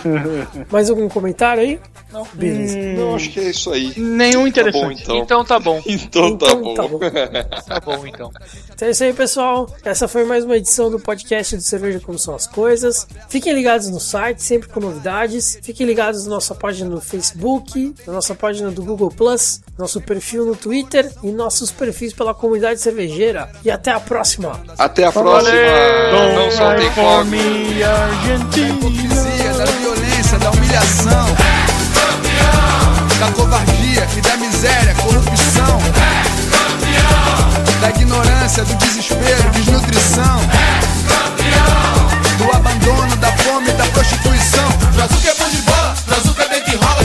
Mais algum comentário aí? Não. Beleza. Não, acho que é isso aí. Nenhum Tá bom, interessante. então. Então tá bom, Então, tá Então bom. tá bom. tá bom então. Então é isso aí, pessoal. Essa foi mais uma edição do podcast do Cerveja Como São as Coisas. Fiquem ligados no site, sempre com novidades. Fiquem ligados na nossa página no Facebook, na nossa página do Google Plus, nosso perfil no Twitter e nossos perfis pela comunidade cervejeira. E até a próxima! Até a próxima. Não Vai por Argentina. Da hipocrisia, da violência, da humilhação. É da covardia e da miséria, corrupção. É da ignorância, do desespero, desnutrição. É do abandono, da fome, da prostituição. Brazuca é bom de bola, Brazuca é bem que rola.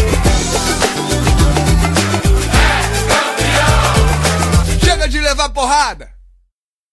Chega de levar porrada!